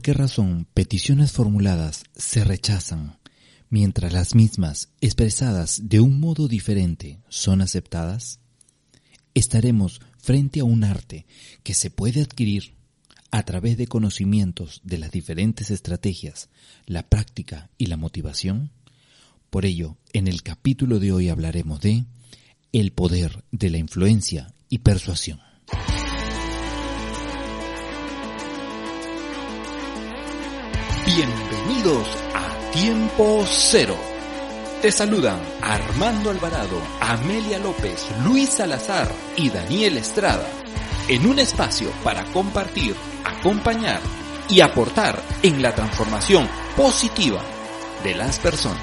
¿Por qué razón peticiones formuladas se rechazan, mientras las mismas, expresadas de un modo diferente, son aceptadas? Estaremos frente a un arte que se puede adquirir a través de conocimientos de las diferentes estrategias, la práctica y la motivación. Por ello, en el capítulo de hoy hablaremos de el poder de la influencia y persuasión. Bienvenidos a Tiempo Cero. Te saludan Armando Alvarado, Amelia López, Luis Salazar y Daniel Estrada en un espacio para compartir, acompañar y aportar en la transformación positiva de las personas.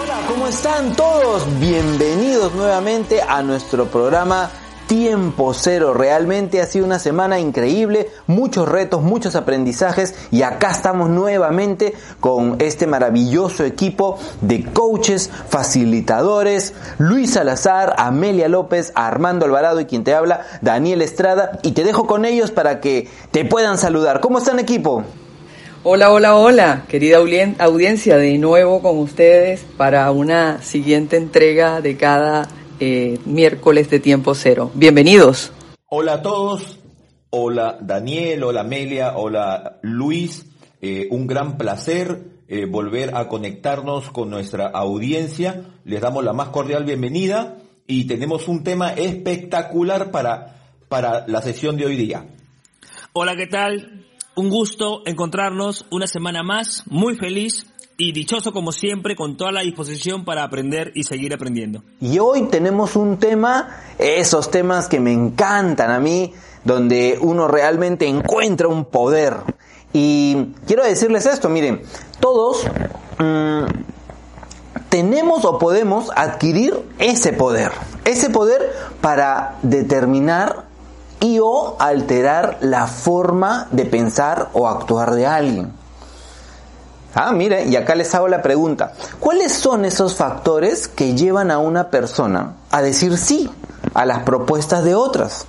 Hola, ¿cómo están todos? Bienvenidos nuevamente a nuestro programa tiempo cero. Realmente ha sido una semana increíble, muchos retos, muchos aprendizajes y acá estamos nuevamente con este maravilloso equipo de coaches, facilitadores, Luis Salazar, Amelia López, Armando Alvarado y quien te habla, Daniel Estrada y te dejo con ellos para que te puedan saludar. ¿Cómo están equipo? Hola, hola, hola, querida audiencia, de nuevo con ustedes para una siguiente entrega de cada eh, miércoles de tiempo cero. Bienvenidos. Hola a todos, hola Daniel, hola Amelia, hola Luis, eh, un gran placer eh, volver a conectarnos con nuestra audiencia. Les damos la más cordial bienvenida y tenemos un tema espectacular para, para la sesión de hoy día. Hola, ¿qué tal? Un gusto encontrarnos una semana más, muy feliz y dichoso como siempre con toda la disposición para aprender y seguir aprendiendo. Y hoy tenemos un tema, esos temas que me encantan a mí, donde uno realmente encuentra un poder. Y quiero decirles esto, miren, todos mmm, tenemos o podemos adquirir ese poder, ese poder para determinar y o alterar la forma de pensar o actuar de alguien. Ah, mire, y acá les hago la pregunta. ¿Cuáles son esos factores que llevan a una persona a decir sí a las propuestas de otras?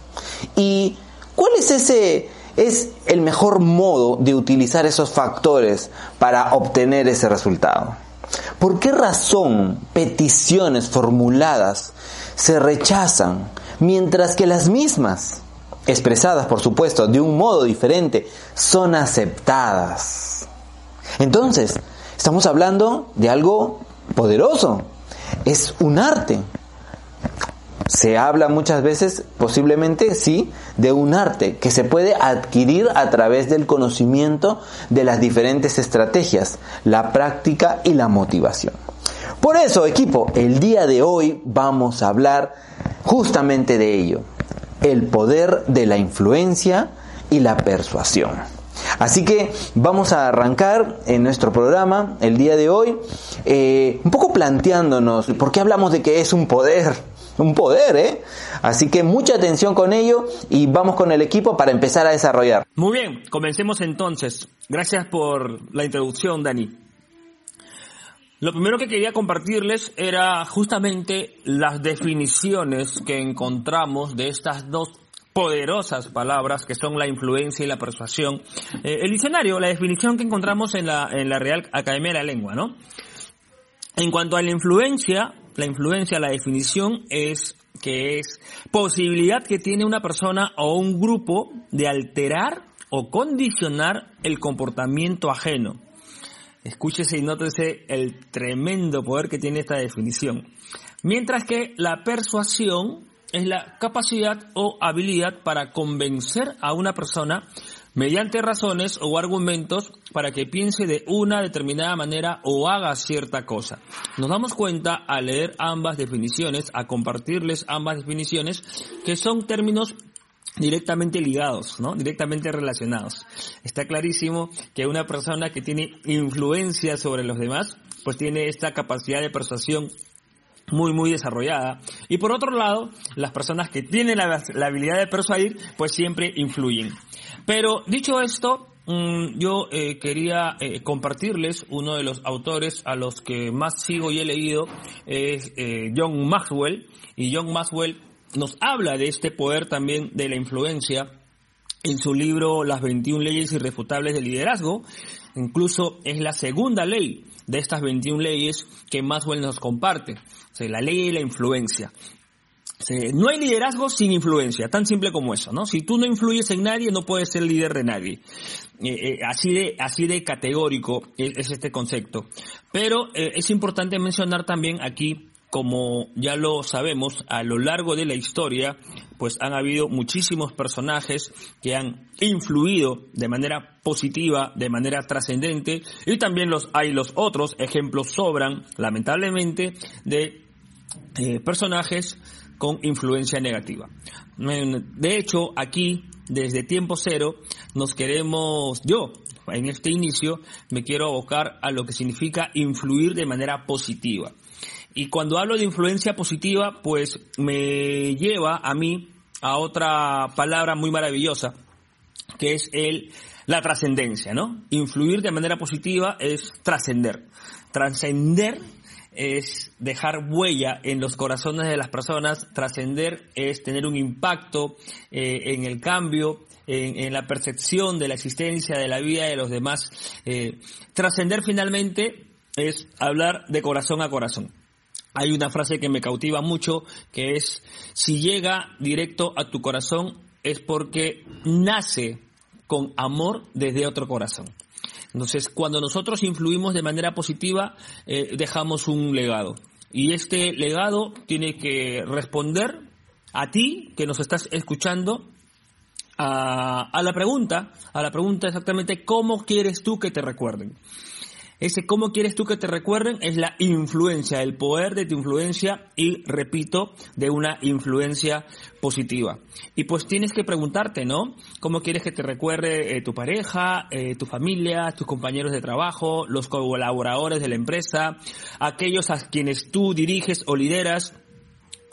¿Y cuál es ese es el mejor modo de utilizar esos factores para obtener ese resultado? ¿Por qué razón peticiones formuladas se rechazan mientras que las mismas, expresadas por supuesto de un modo diferente, son aceptadas? Entonces, estamos hablando de algo poderoso. Es un arte. Se habla muchas veces, posiblemente sí, de un arte que se puede adquirir a través del conocimiento de las diferentes estrategias, la práctica y la motivación. Por eso, equipo, el día de hoy vamos a hablar justamente de ello, el poder de la influencia y la persuasión. Así que vamos a arrancar en nuestro programa el día de hoy, eh, un poco planteándonos por qué hablamos de que es un poder, un poder, ¿eh? Así que mucha atención con ello y vamos con el equipo para empezar a desarrollar. Muy bien, comencemos entonces. Gracias por la introducción, Dani. Lo primero que quería compartirles era justamente las definiciones que encontramos de estas dos poderosas palabras que son la influencia y la persuasión. Eh, el diccionario, la definición que encontramos en la, en la Real Academia de la Lengua, ¿no? En cuanto a la influencia, la influencia, la definición es que es posibilidad que tiene una persona o un grupo de alterar o condicionar el comportamiento ajeno. Escúchese y nótese el tremendo poder que tiene esta definición. Mientras que la persuasión es la capacidad o habilidad para convencer a una persona mediante razones o argumentos para que piense de una determinada manera o haga cierta cosa. Nos damos cuenta al leer ambas definiciones, a compartirles ambas definiciones, que son términos directamente ligados, ¿no? Directamente relacionados. Está clarísimo que una persona que tiene influencia sobre los demás, pues tiene esta capacidad de persuasión muy muy desarrollada y por otro lado las personas que tienen la, habilidad de persuadir pues siempre influyen pero dicho esto mm, yo eh, quería eh, compartirles uno de los autores a los que más sigo y he leído es eh, John Maxwell y John Maxwell nos habla de este poder también de la influencia en su libro Las 21 leyes irrefutables del liderazgo. Incluso es la segunda ley de estas 21 leyes que Maxwell nos comparte. Sea, la ley de la influencia. no hay liderazgo sin influencia, tan simple como eso, ¿no? Si tú no influyes en nadie, no puedes ser líder de nadie. Eh, eh, así de así de categórico es, este concepto. Pero eh, es importante mencionar también aquí como ya lo sabemos, a lo largo de la historia, pues han habido muchísimos personajes que han influido de manera positiva, de manera trascendente, y también los hay los otros ejemplos sobran, lamentablemente, de eh, personajes con influencia negativa. De hecho, aquí, desde tiempo cero, nos queremos, yo, en este inicio, me quiero abocar a lo que significa influir de manera positiva. Y cuando hablo de influencia positiva, pues me lleva a mí a otra palabra muy maravillosa, que es el, la trascendencia, ¿no? Influir de manera positiva es trascender. Trascender es dejar huella en los corazones de las personas, trascender es tener un impacto eh, en el cambio, en, la percepción de la existencia, de la vida de los demás. Eh, trascender finalmente es hablar de corazón a corazón. Hay una frase que me cautiva mucho que es, si llega directo a tu corazón es porque nace con amor desde otro corazón. Entonces, cuando nosotros influimos de manera positiva, eh, dejamos un legado. Y este legado tiene que responder a ti que nos estás escuchando a, a la pregunta, a la pregunta exactamente cómo quieres tú que te recuerden. Ese cómo quieres tú que te recuerden es la influencia, el poder de tu influencia y, repito, de una influencia positiva. Y pues tienes que preguntarte, ¿no? ¿Cómo quieres que te recuerde eh, tu pareja, eh, tu familia, tus compañeros de trabajo, los colaboradores de la empresa, aquellos a quienes tú diriges o lideras,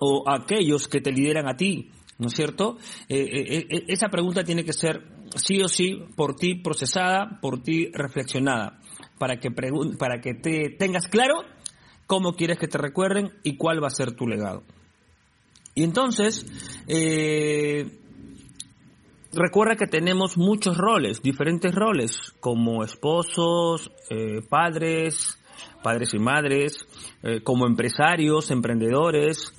o aquellos que te lideran a ti? ¿No es cierto? Eh, esa pregunta tiene que ser sí o sí por ti procesada, por ti reflexionada para que, para que te tengas claro cómo quieres que te recuerden y cuál va a ser tu legado. Y entonces, eh, recuerda que tenemos muchos roles, diferentes roles, como esposos, eh, padres, padres y madres, eh, como empresarios, emprendedores,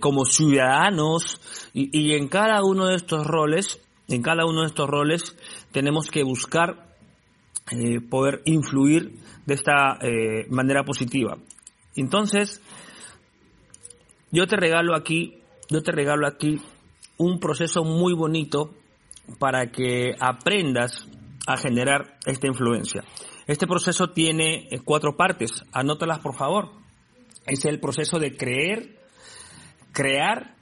como ciudadanos, y, y en cada uno de estos roles, en cada uno de estos roles tenemos que buscar eh, poder influir de esta eh, manera positiva. Entonces, yo te regalo aquí, yo te regalo aquí un proceso muy bonito para que aprendas a generar esta influencia. Este proceso tiene eh, cuatro partes, anótalas por favor. Es el proceso de creer, crear,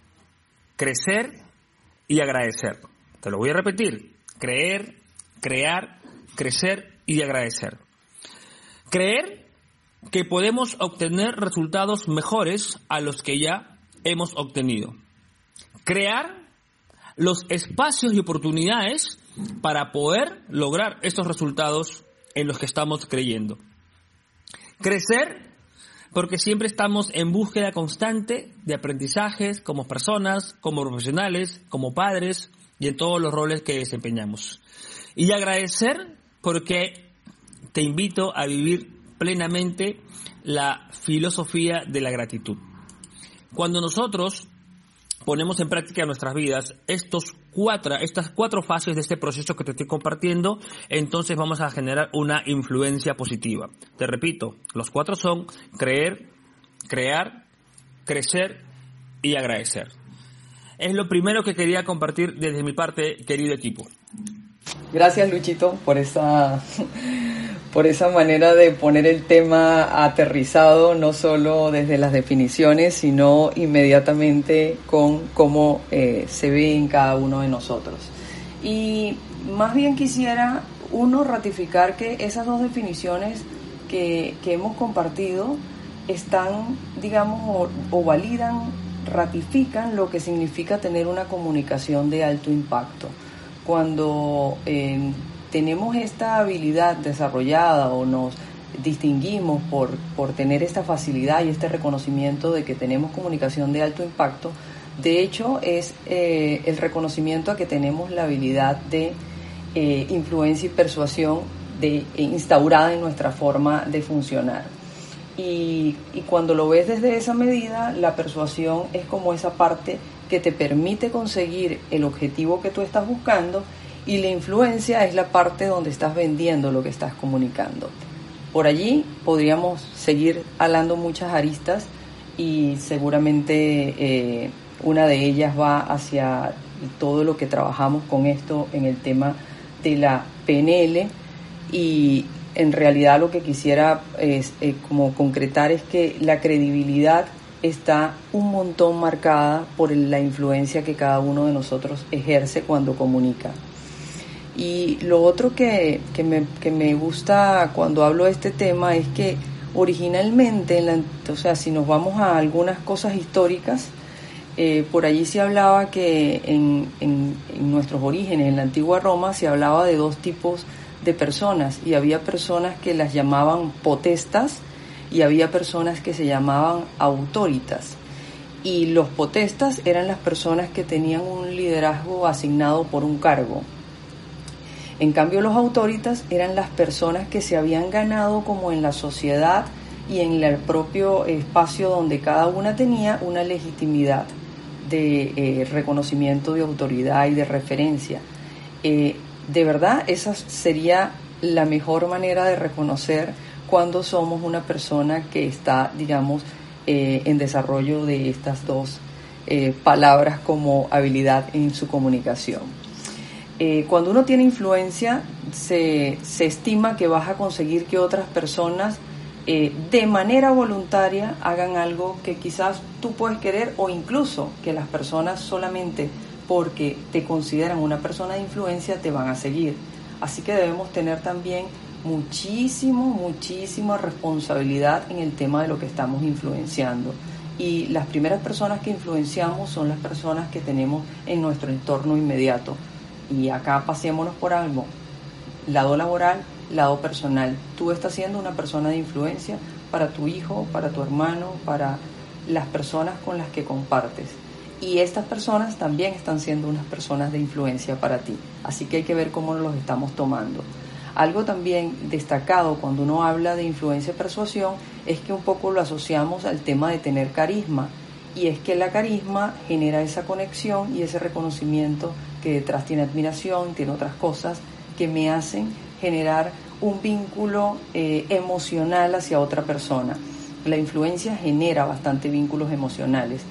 crecer y agradecer. Te lo voy a repetir. Creer, crear, crecer y agradecer. Creer que podemos obtener resultados mejores a los que ya hemos obtenido. Crear los espacios y oportunidades para poder lograr estos resultados en los que estamos creyendo. Crecer porque siempre estamos en búsqueda constante de aprendizajes como personas, como profesionales, como padres y en todos los roles que desempeñamos. Y agradecer porque te invito a vivir plenamente la filosofía de la gratitud. Cuando nosotros ponemos en práctica nuestras vidas estos cuatro, estas cuatro fases de este proceso que te estoy compartiendo, entonces vamos a generar una influencia positiva. Te repito, los cuatro son creer, crear, crecer y agradecer. Es lo primero que quería compartir desde mi parte, querido equipo. Gracias Luchito por esa, por esa manera de poner el tema aterrizado, no solo desde las definiciones, sino inmediatamente con cómo eh, se ve en cada uno de nosotros. Y más bien quisiera uno ratificar que esas dos definiciones que, hemos compartido están, digamos, o validan, ratifican lo que significa tener una comunicación de alto impacto cuando eh, tenemos esta habilidad desarrollada o nos distinguimos por, por tener esta facilidad y este reconocimiento de que tenemos comunicación de alto impacto, De hecho, es eh, el reconocimiento a que tenemos la habilidad de eh, influencia y persuasión de, instaurada en nuestra forma de funcionar. Y, y cuando lo ves desde esa medida, la persuasión es como esa parte que te permite conseguir el objetivo que tú estás buscando y la influencia es la parte donde estás vendiendo lo que estás comunicando. Por allí podríamos seguir hablando muchas aristas y seguramente eh, una de ellas va hacia todo lo que trabajamos con esto en el tema de la PNL y en realidad lo que quisiera es, eh, como concretar es que la credibilidad está un montón marcada por la influencia que cada uno de nosotros ejerce cuando comunica. Y lo otro que, me, gusta cuando hablo de este tema es que originalmente, o sea, si nos vamos a algunas cosas históricas, eh, por allí se hablaba que en, en, nuestros orígenes, en la antigua Roma, se hablaba de dos tipos de personas y había personas que las llamaban potestas y había personas que se llamaban autoritas. Y los potestas eran las personas que tenían un liderazgo asignado por un cargo. En cambio, los autoritas eran las personas que se habían ganado como en la sociedad y en el propio espacio donde cada una tenía una legitimidad de eh, reconocimiento de autoridad y de referencia. Eh, de verdad, esa sería la mejor manera de reconocer cuando somos una persona que está, digamos, eh, en desarrollo de estas dos eh, palabras como habilidad en su comunicación. Eh, cuando uno tiene influencia, se, se, estima que vas a conseguir que otras personas de manera voluntaria hagan algo que quizás tú puedes querer o incluso que las personas solamente porque te consideran una persona de influencia te van a seguir. Así que debemos tener también muchísimo, muchísima responsabilidad en el tema de lo que estamos influenciando. Y las primeras personas que influenciamos son las personas que tenemos en nuestro entorno inmediato. Y acá pasémonos por algo. Lado laboral, lado personal. Tú estás siendo una persona de influencia para tu hijo, para tu hermano, para las personas con las que compartes. Y estas personas también están siendo unas personas de influencia para ti. Así que hay que ver cómo los estamos tomando. Algo también destacado cuando uno habla de influencia y persuasión es que un poco lo asociamos al tema de tener carisma y es que la carisma genera esa conexión y ese reconocimiento que detrás tiene admiración, tiene otras cosas que me hacen generar un vínculo eh, emocional hacia otra persona. La influencia genera bastante vínculos emocionales.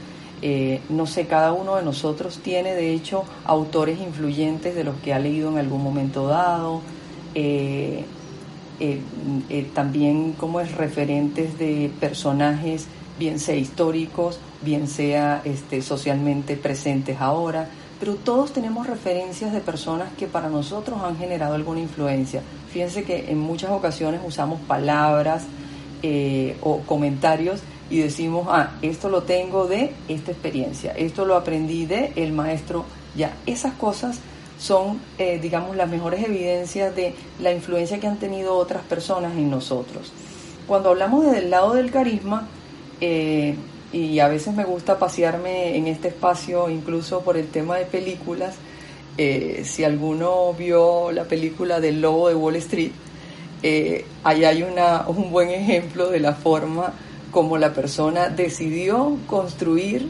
Eh, no sé, cada uno de nosotros tiene de hecho autores influyentes de los que ha leído en algún momento dado, eh, eh, eh, también como es referentes de personajes, bien sea históricos, bien sea este, socialmente presentes ahora, pero todos tenemos referencias de personas que para nosotros han generado alguna influencia. Fíjense que en muchas ocasiones usamos palabras o comentarios y decimos, ah, esto lo tengo de esta experiencia, esto lo aprendí de el maestro, ya, esas cosas son, eh, digamos, las mejores evidencias de la influencia que han tenido otras personas en nosotros. Cuando hablamos desde el lado del carisma, eh, y a veces me gusta pasearme en este espacio incluso por el tema de películas, eh, si alguno vio la película del Lobo de Wall Street, ahí hay una, un buen ejemplo de la forma como la persona decidió construir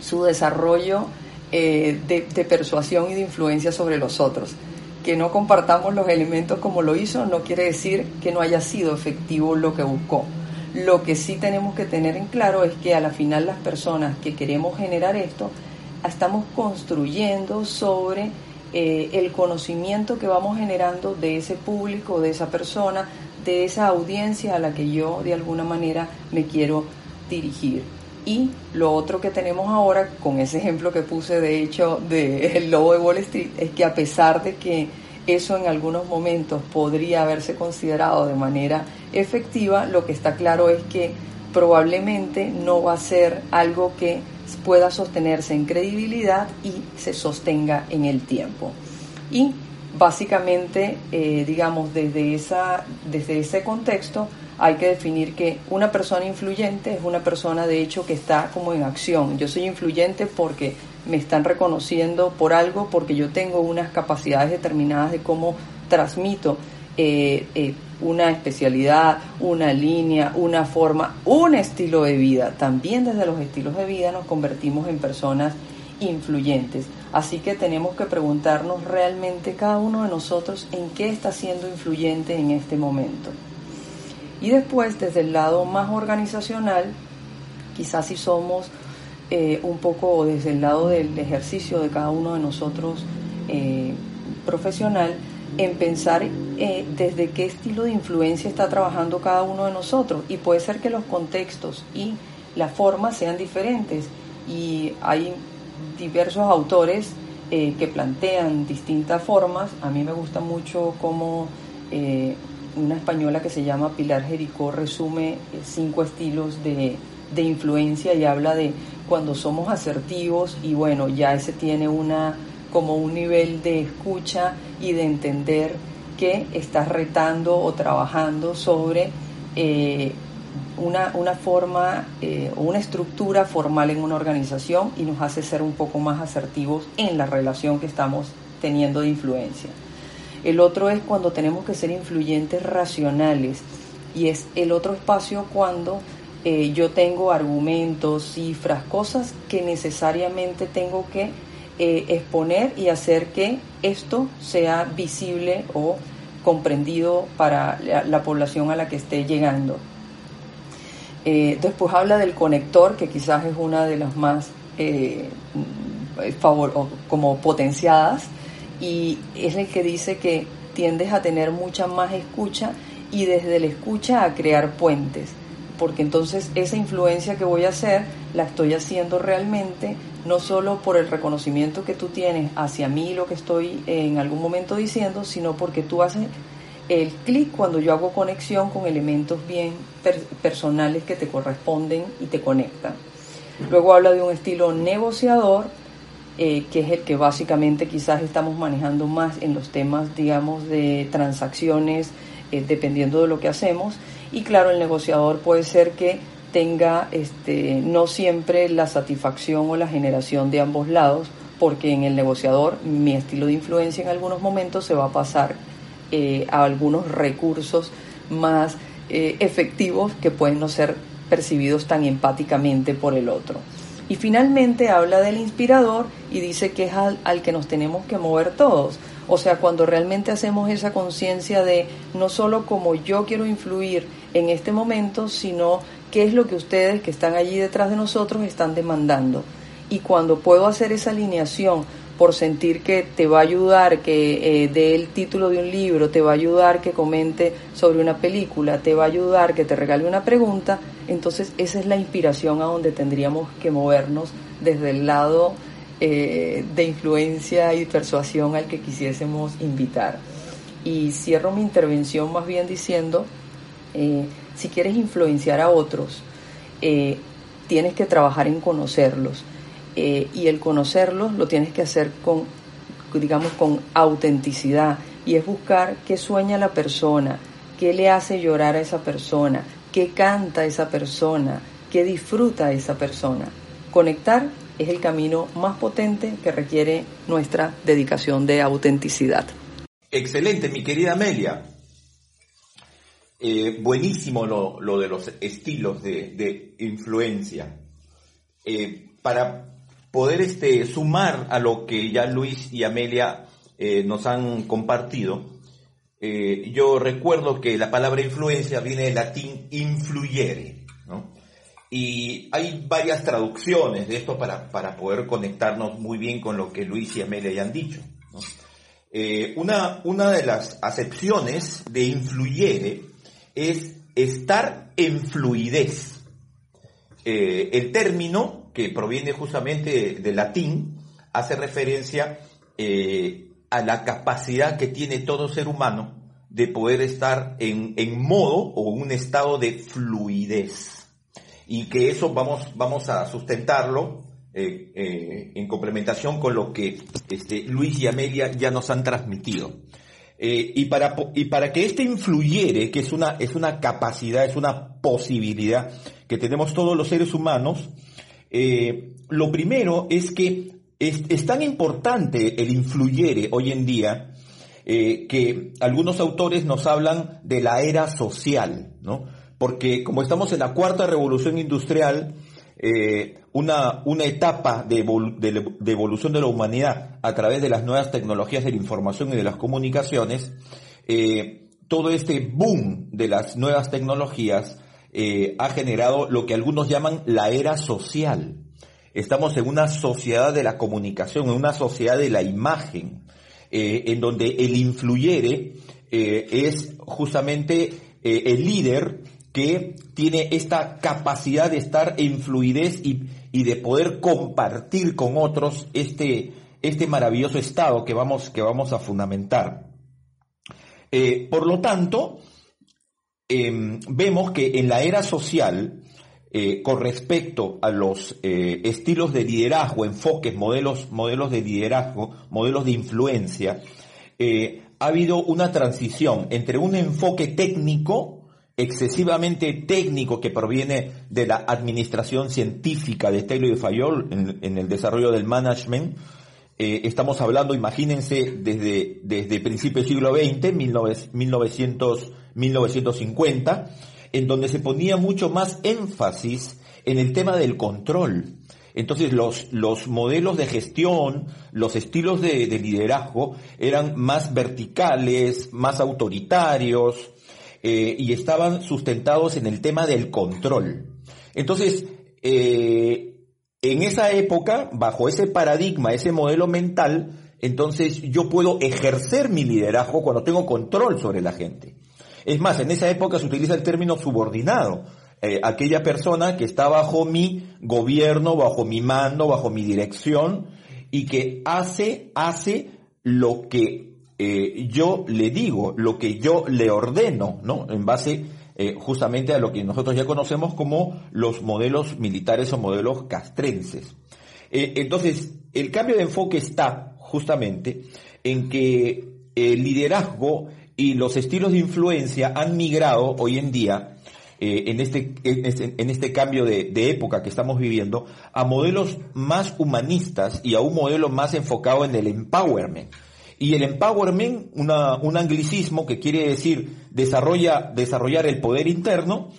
su desarrollo eh, de, persuasión y de influencia sobre los otros. Que no compartamos los elementos como lo hizo no quiere decir que no haya sido efectivo lo que buscó. Lo que sí tenemos que tener en claro es que a la final las personas que queremos generar esto, estamos construyendo sobre eh, el conocimiento que vamos generando de ese público, de esa persona, de esa audiencia a la que yo de alguna manera me quiero dirigir. Y lo otro que tenemos ahora, con ese ejemplo que puse de hecho del lobo de Wall Street, es que a pesar de que eso en algunos momentos podría haberse considerado de manera efectiva, lo que está claro es que probablemente no va a ser algo que pueda sostenerse en credibilidad y se sostenga en el tiempo. Y básicamente, eh, digamos, desde, esa, desde ese contexto, hay que definir que una persona influyente es una persona de hecho que está como en acción. Yo soy influyente porque me están reconociendo por algo, porque yo tengo unas capacidades determinadas de cómo transmito eh, eh, una especialidad, una línea, una forma, un estilo de vida. También desde los estilos de vida nos convertimos en personas influyentes. Así que tenemos que preguntarnos realmente cada uno de nosotros en qué está siendo influyente en este momento. Y después, desde el lado más organizacional, quizás si somos eh, un poco desde el lado del ejercicio de cada uno de nosotros eh, profesional, en pensar eh, desde qué estilo de influencia está trabajando cada uno de nosotros. Y puede ser que los contextos y las formas sean diferentes. Y hay diversos autores que plantean distintas formas. A mí me gusta mucho cómo una española que se llama Pilar Jericó resume eh, cinco estilos de, de influencia y habla de cuando somos asertivos y bueno, ya ese tiene una como un nivel de escucha y de entender que estás retando o trabajando sobre eh, una, una, forma eh, o una estructura formal en una organización y nos hace ser un poco más asertivos en la relación que estamos teniendo de influencia. El otro es cuando tenemos que ser influyentes racionales y es el otro espacio cuando eh, yo tengo argumentos, cifras, cosas que necesariamente tengo que eh, exponer y hacer que esto sea visible o comprendido para la, población a la que esté llegando. Eh, después habla del conector, que quizás es una de las más favor, como potenciadas, y es el que dice que tiendes a tener mucha más escucha y desde la escucha a crear puentes, porque entonces esa influencia que voy a hacer la estoy haciendo realmente no solo por el reconocimiento que tú tienes hacia mí lo que estoy en algún momento diciendo, sino porque tú haces el clic cuando yo hago conexión con elementos bien personales que te corresponden y te conectan. Luego habla de un estilo negociador, eh, que es el que básicamente quizás estamos manejando más en los temas, digamos, de transacciones, eh, dependiendo de lo que hacemos. Y claro, el negociador puede ser que tenga este, no siempre la satisfacción o la generación de ambos lados, porque en el negociador mi estilo de influencia en algunos momentos se va a pasar eh, a algunos recursos más efectivos que pueden no ser percibidos tan empáticamente por el otro. Y finalmente habla del inspirador y dice que es al, que nos tenemos que mover todos. O sea, cuando realmente hacemos esa conciencia de no solo cómo yo quiero influir en este momento, sino qué es lo que ustedes que están allí detrás de nosotros están demandando. Y cuando puedo hacer esa alineación por sentir que te va a ayudar que eh, dé el título de un libro, te va a ayudar que comente sobre una película, te va a ayudar que te regale una pregunta, entonces esa es la inspiración a donde tendríamos que movernos desde el lado eh, de influencia y persuasión al que quisiésemos invitar. Y cierro mi intervención más bien diciendo, eh, si quieres influenciar a otros, tienes que trabajar en conocerlos eh, y el conocerlos lo tienes que hacer con, digamos, con autenticidad y es buscar qué sueña la persona, qué le hace llorar a esa persona, qué canta esa persona, qué disfruta esa persona. Conectar es el camino más potente que requiere nuestra dedicación de autenticidad. Excelente, mi querida Amelia. Eh, buenísimo lo, de los estilos de, influencia. Eh, para poder este, sumar a lo que ya Luis y Amelia eh, nos han compartido. Eh, yo recuerdo que la palabra influencia viene del latín influyere. Y hay varias traducciones de esto para, para poder conectarnos muy bien con lo que Luis y Amelia ya han dicho. Eh, una, una de las acepciones de influyere es estar en fluidez. el término que proviene justamente del latín, hace referencia eh, a la capacidad que tiene todo ser humano de poder estar en, modo o en un estado de fluidez. Y que eso vamos, vamos a sustentarlo eh, eh, en complementación con lo que este, Luis y Amelia ya nos han transmitido. Y, para, y para que este influyere, que es una, es una capacidad, es una posibilidad que tenemos todos los seres humanos, eh, lo primero es que es, tan importante el influyere hoy en día, eh, que algunos autores nos hablan de la era social, ¿no? Porque como estamos en la cuarta revolución industrial, eh, una, una etapa de, evolución de la humanidad a través de las nuevas tecnologías de la información y de las comunicaciones, todo este boom de las nuevas tecnologías eh, ha generado lo que algunos llaman la era social. Estamos en una sociedad de la comunicación, en una sociedad de la imagen, en donde el influyere es justamente el líder que tiene esta capacidad de estar en fluidez y, de poder compartir con otros este, este maravilloso estado que vamos, que vamos a fundamentar. Eh, por lo tanto, em, vemos que en la era social, eh, con respecto a los eh, estilos de liderazgo, enfoques, modelos, modelos de liderazgo, modelos de influencia, ha habido una transición entre un enfoque técnico excesivamente técnico que proviene de la administración científica de Taylor y Fayol en, el desarrollo del management. Eh, estamos hablando, imagínense, desde, desde principios del siglo XX, 1900, 1950, en donde se ponía mucho más énfasis en el tema del control. Entonces los, los modelos de gestión, los estilos de liderazgo eran más verticales, más autoritarios, eh, y estaban sustentados en el tema del control. Entonces, eh, en esa época, bajo ese paradigma, ese modelo mental, entonces yo puedo ejercer mi liderazgo cuando tengo control sobre la gente. Es más, en esa época se utiliza el término subordinado. Eh, aquella persona que está bajo mi gobierno, bajo mi mando, bajo mi dirección y que hace, hace lo que eh, yo le digo, lo que yo le ordeno, ¿no? En base eh, justamente a lo que nosotros ya conocemos como los modelos militares o modelos castrenses. Entonces, el cambio de enfoque está justamente en que el liderazgo y los estilos de influencia han migrado hoy en día en, este, este, en, este, cambio de, de, época que estamos viviendo a modelos más humanistas y a un modelo más enfocado en el empowerment. Y el empowerment, un anglicismo que quiere decir desarrolla, desarrollar el poder interno,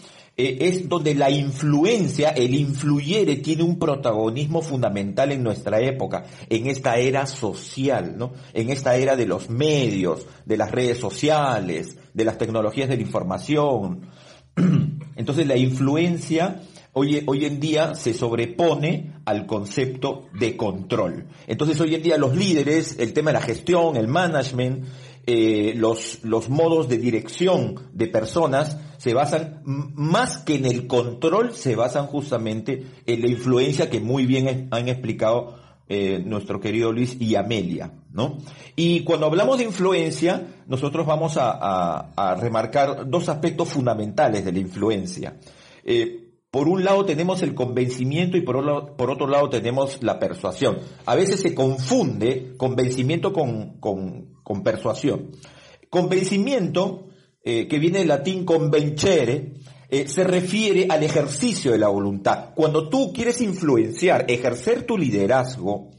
eh, es donde la influencia, el influyere, tiene un protagonismo fundamental en nuestra época, en esta era social, ¿no? En esta era de los medios, de las redes sociales, de las tecnologías de la información. Entonces la influencia hoy, hoy en día se sobrepone al concepto de control. Entonces hoy en día los líderes, el tema de la gestión, el management, eh, los, los modos de dirección de personas se basan más que en el control, se basan justamente en la influencia que muy bien han explicado eh, nuestro querido Luis y Amelia, ¿no? Y cuando hablamos de influencia, nosotros vamos a, remarcar dos aspectos fundamentales de la influencia. Eh, por un lado tenemos el convencimiento y por, otro lado tenemos la persuasión. A veces se confunde convencimiento con, con, persuasión. Convencimiento, eh, que viene del latín convencere, eh, se refiere al ejercicio de la voluntad. Cuando tú quieres influenciar, ejercer tu liderazgo,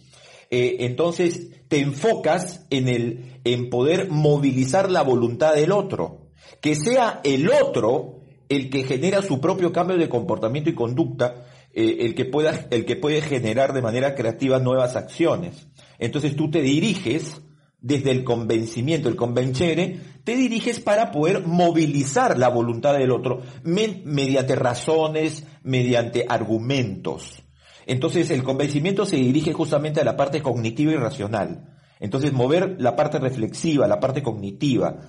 eh, entonces te enfocas en el, en poder movilizar la voluntad del otro. Que sea el otro el que genera su propio cambio de comportamiento y conducta, eh, el, que pueda, el que puede generar de manera creativa nuevas acciones. Entonces tú te diriges desde el convencimiento, el convencere, te diriges para poder movilizar la voluntad del otro mediante razones, mediante argumentos. Entonces el convencimiento se dirige justamente a la parte cognitiva y racional. Entonces mover la parte reflexiva, la parte cognitiva,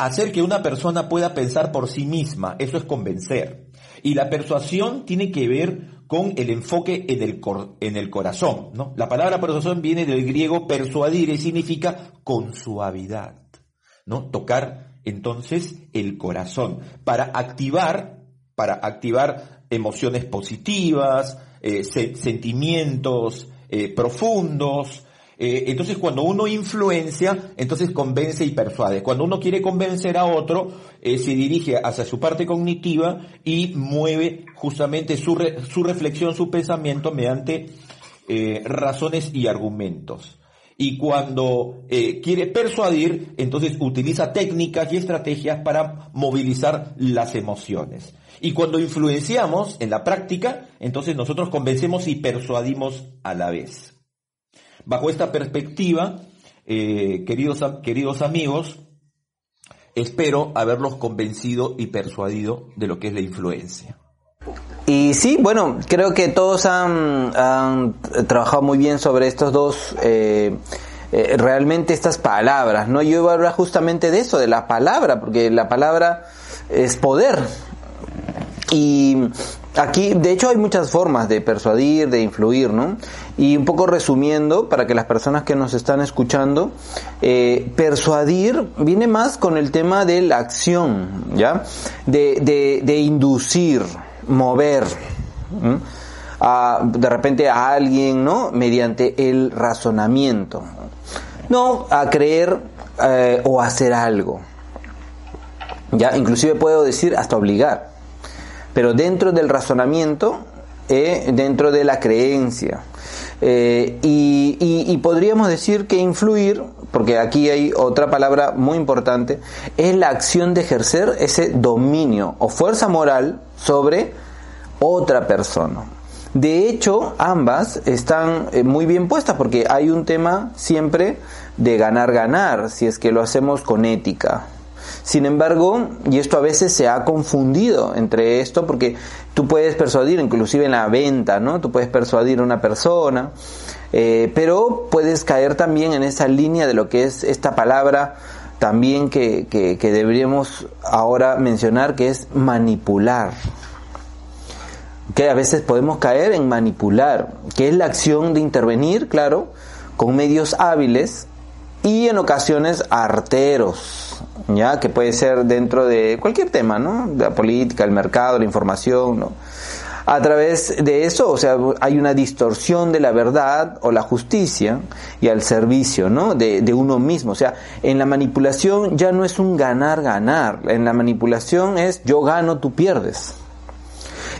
Hacer que una persona pueda pensar por sí misma, eso es convencer. Y la persuasión tiene que ver con el enfoque en el, en el corazón. ¿no? La palabra persuasión viene del griego persuadir y significa con suavidad. ¿no? Tocar entonces el corazón para activar, para activar emociones positivas, eh, sentimientos eh, profundos, Eh, entonces cuando uno influencia, entonces convence y persuade. Cuando uno quiere convencer a otro, eh, se dirige hacia su parte cognitiva y mueve justamente su, su reflexión, su pensamiento mediante eh, razones y argumentos. Y cuando quiere persuadir, entonces utiliza técnicas y estrategias para movilizar las emociones. Y cuando influenciamos en la práctica, entonces nosotros convencemos y persuadimos a la vez. Bajo esta perspectiva, eh, queridos, queridos amigos, espero haberlos convencido y persuadido de lo que es la influencia. Y sí, bueno, creo que todos han, trabajado muy bien sobre estos dos, eh, eh, realmente estas palabras, ¿no? Yo iba a hablar justamente de eso, de la palabra, porque la palabra es poder. Y aquí, de hecho, hay muchas formas de persuadir, de influir, ¿no? Y un poco resumiendo, para que las personas que nos están escuchando, eh, persuadir viene más con el tema de la acción, ¿ya? De, de, inducir, mover. A, de repente a alguien, ¿no? Mediante el razonamiento. No a creer eh, o hacer algo. Ya, inclusive puedo decir hasta obligar. Pero dentro del razonamiento, eh, dentro de la creencia. Eh, y, podríamos decir que influir, porque aquí hay otra palabra muy importante, es la acción de ejercer ese dominio o fuerza moral sobre otra persona. De hecho, ambas están eh, muy bien puestas porque hay un tema siempre de ganar-ganar, si es que lo hacemos con ética. Sin embargo, y esto a veces se ha confundido entre esto porque tú puedes persuadir, inclusive en la venta, ¿no? Tú puedes persuadir a una persona, eh, pero puedes caer también en esa línea de lo que es esta palabra también que, que, que deberíamos ahora mencionar, que es manipular. Que a veces podemos caer en manipular, que es la acción de intervenir, claro, con medios hábiles y en ocasiones arteros, ya que puede ser dentro de cualquier tema, ¿no? La política, el mercado, la información, ¿no? A través de eso, o sea, hay una distorsión de la verdad o la justicia y al servicio, ¿no? De, de uno mismo. O sea, en la manipulación ya no es un ganar-ganar. En la manipulación es yo gano, tú pierdes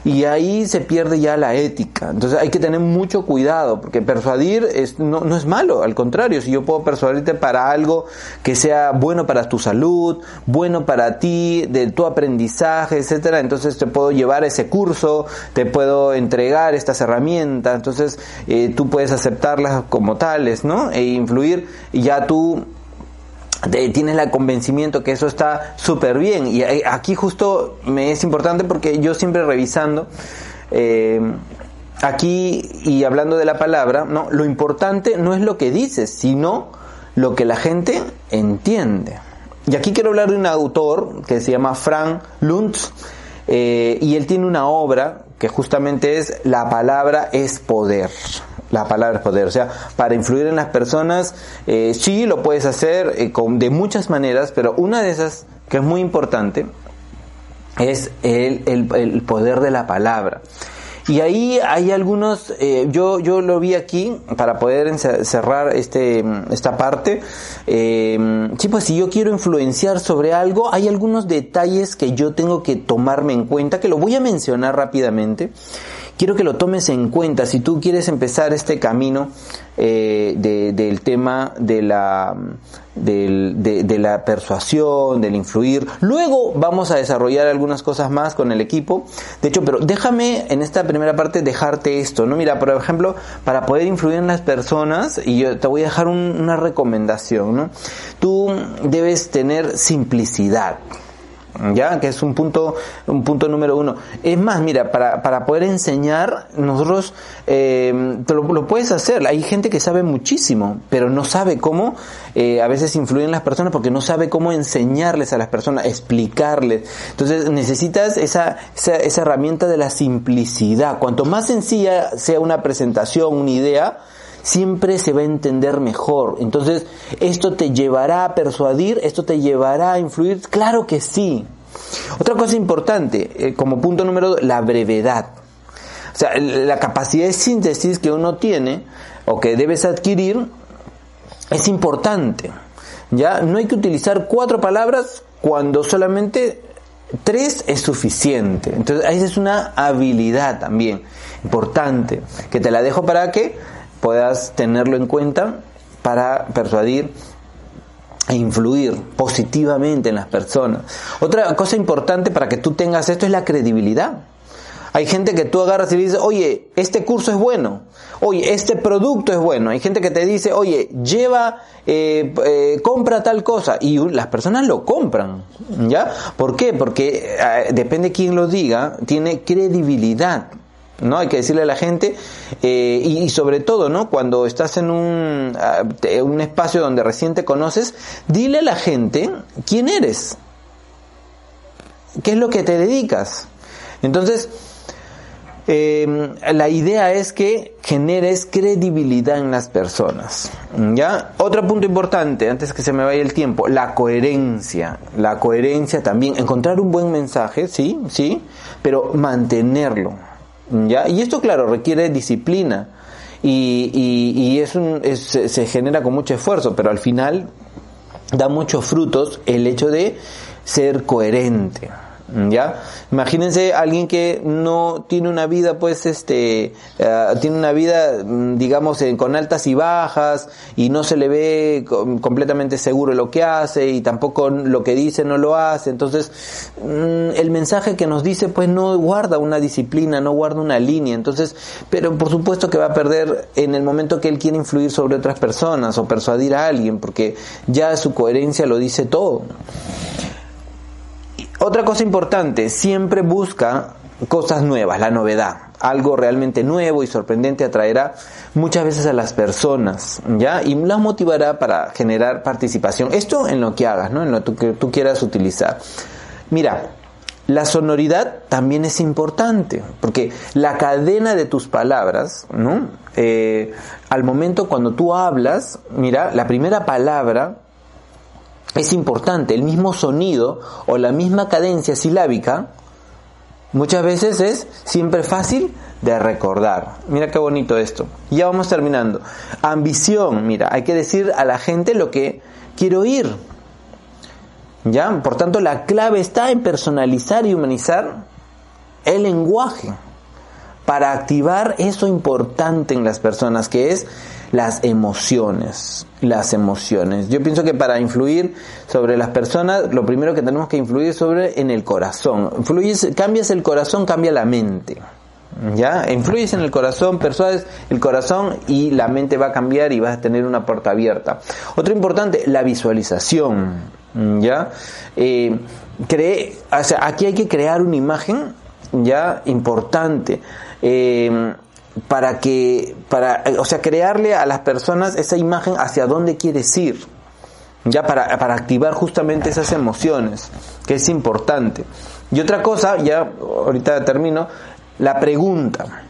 y ahí se pierde ya la ética. Entonces hay que tener mucho cuidado, porque persuadir es, no, no es malo, al contrario, si yo puedo persuadirte para algo que sea bueno para tu salud, bueno para ti, de tu aprendizaje, etcétera, entonces te puedo llevar ese curso, te puedo entregar estas herramientas, entonces eh, tú puedes aceptarlas como tales, ¿no? E influir y ya tú tienes el convencimiento que eso está súper bien. Y aquí justo me es importante porque yo siempre revisando, eh, aquí y hablando de la palabra, no, lo importante no es lo que dices, sino lo que la gente entiende. Y aquí quiero hablar de un autor que se llama Frank Luntz, eh, y él tiene una obra que justamente es La palabra es poder. La palabra es poder. O sea, para influir en las personas, eh, sí lo puedes hacer eh, con, de muchas maneras, pero una de esas que es muy importante es el, el poder de la palabra. Y ahí hay algunos, eh, yo, yo lo vi aquí para poder cerrar este, esta parte. Eh, sí, pues si yo quiero influenciar sobre algo, hay algunos detalles que yo tengo que tomarme en cuenta, que lo voy a mencionar rápidamente quiero que lo tomes en cuenta si tú quieres empezar este camino eh, del tema de la, de, la persuasión, del influir. Luego vamos a desarrollar algunas cosas más con el equipo. De hecho, pero déjame en esta primera parte dejarte esto, ¿no? Mira, por ejemplo, para poder influir en las personas, y yo te voy a dejar una recomendación, ¿no? Tú debes tener simplicidad ya que es un punto un punto número uno. Es más mira para, para poder enseñar nosotros eh, lo, puedes hacer. Hay gente que sabe muchísimo pero no sabe cómo eh, a veces influir en las personas porque no sabe cómo enseñarles a las personas explicarles. Entonces necesitas esa, esa, esa herramienta de la simplicidad. Cuanto más sencilla sea una presentación una idea siempre se va a entender mejor. Entonces, ¿esto te llevará a persuadir? ¿Esto te llevará a influir? Claro que sí. Otra cosa importante, eh, como punto número dos, la brevedad. O sea, la capacidad de síntesis que uno tiene o que debes adquirir es importante. Ya no hay que utilizar cuatro palabras cuando solamente tres es suficiente. Entonces, esa es una habilidad también importante que te la dejo para que puedas tenerlo en cuenta para persuadir e influir positivamente en las personas. Otra cosa importante para que tú tengas esto es la credibilidad. Hay gente que tú agarras y dices, oye, este curso es bueno, oye, este producto es bueno. Hay gente que te dice, oye, lleva, eh, eh, compra tal cosa. Y las personas lo compran, ¿ya? ¿Por qué? Porque eh, depende quién lo diga, tiene credibilidad. ¿No? Hay que decirle a la gente, eh, y, sobre todo, ¿no? Cuando estás en un, ah, un espacio donde recién te conoces, dile a la gente quién eres, qué es lo que te dedicas. Entonces, eh, la idea es que generes credibilidad en las personas. ¿Ya? Otro punto importante, antes que se me vaya el tiempo, la coherencia. La coherencia también, encontrar un buen mensaje, sí, sí, pero mantenerlo. ¿Ya? Y esto, claro, requiere disciplina. Y, y, es un, se genera con mucho esfuerzo, pero al final da muchos frutos el hecho de ser coherente. ¿Ya? Imagínense alguien que no tiene una vida, pues, este, eh, tiene una vida, mm, digamos, con altas y bajas y no se le ve completamente seguro lo que hace y tampoco lo que dice no lo hace. Entonces, mm, el mensaje que nos dice, pues, no guarda una disciplina, no guarda una línea. Entonces, pero por supuesto que va a perder en el momento que él quiere influir sobre otras personas o persuadir a alguien, porque ya su coherencia lo dice todo. Otra cosa importante, siempre busca cosas nuevas, la novedad. Algo realmente nuevo y sorprendente atraerá muchas veces a las personas, ¿ya? Y las motivará para generar participación. Esto en lo que hagas, ¿no? En lo que tú quieras utilizar. Mira, la sonoridad también es importante, porque la cadena de tus palabras, ¿no? Eh, al momento cuando tú hablas, mira, la primera palabra es importante, el mismo sonido o la misma cadencia silábica muchas veces es siempre fácil de recordar. Mira qué bonito esto. Ya vamos terminando. Ambición, mira, hay que decir a la gente lo que quiero oír. ¿Ya? Por tanto, la clave está en personalizar y humanizar el lenguaje para activar eso importante en las personas, que es las emociones, las emociones. Yo pienso que para influir sobre las personas, lo primero que tenemos que influir sobre en el corazón. Influyes, cambias el corazón, cambia la mente. ¿Ya? Influyes en el corazón, persuades el corazón y la mente va a cambiar y vas a tener una puerta abierta. Otro importante, la visualización. ¿Ya? Eh, cree, o sea, aquí hay que crear una imagen ya importante. Eh, para que, para, o sea, crearle a las personas esa imagen hacia dónde quieres ir, ya para, para activar justamente esas emociones, que es importante. Y otra cosa, ya ahorita termino, la pregunta.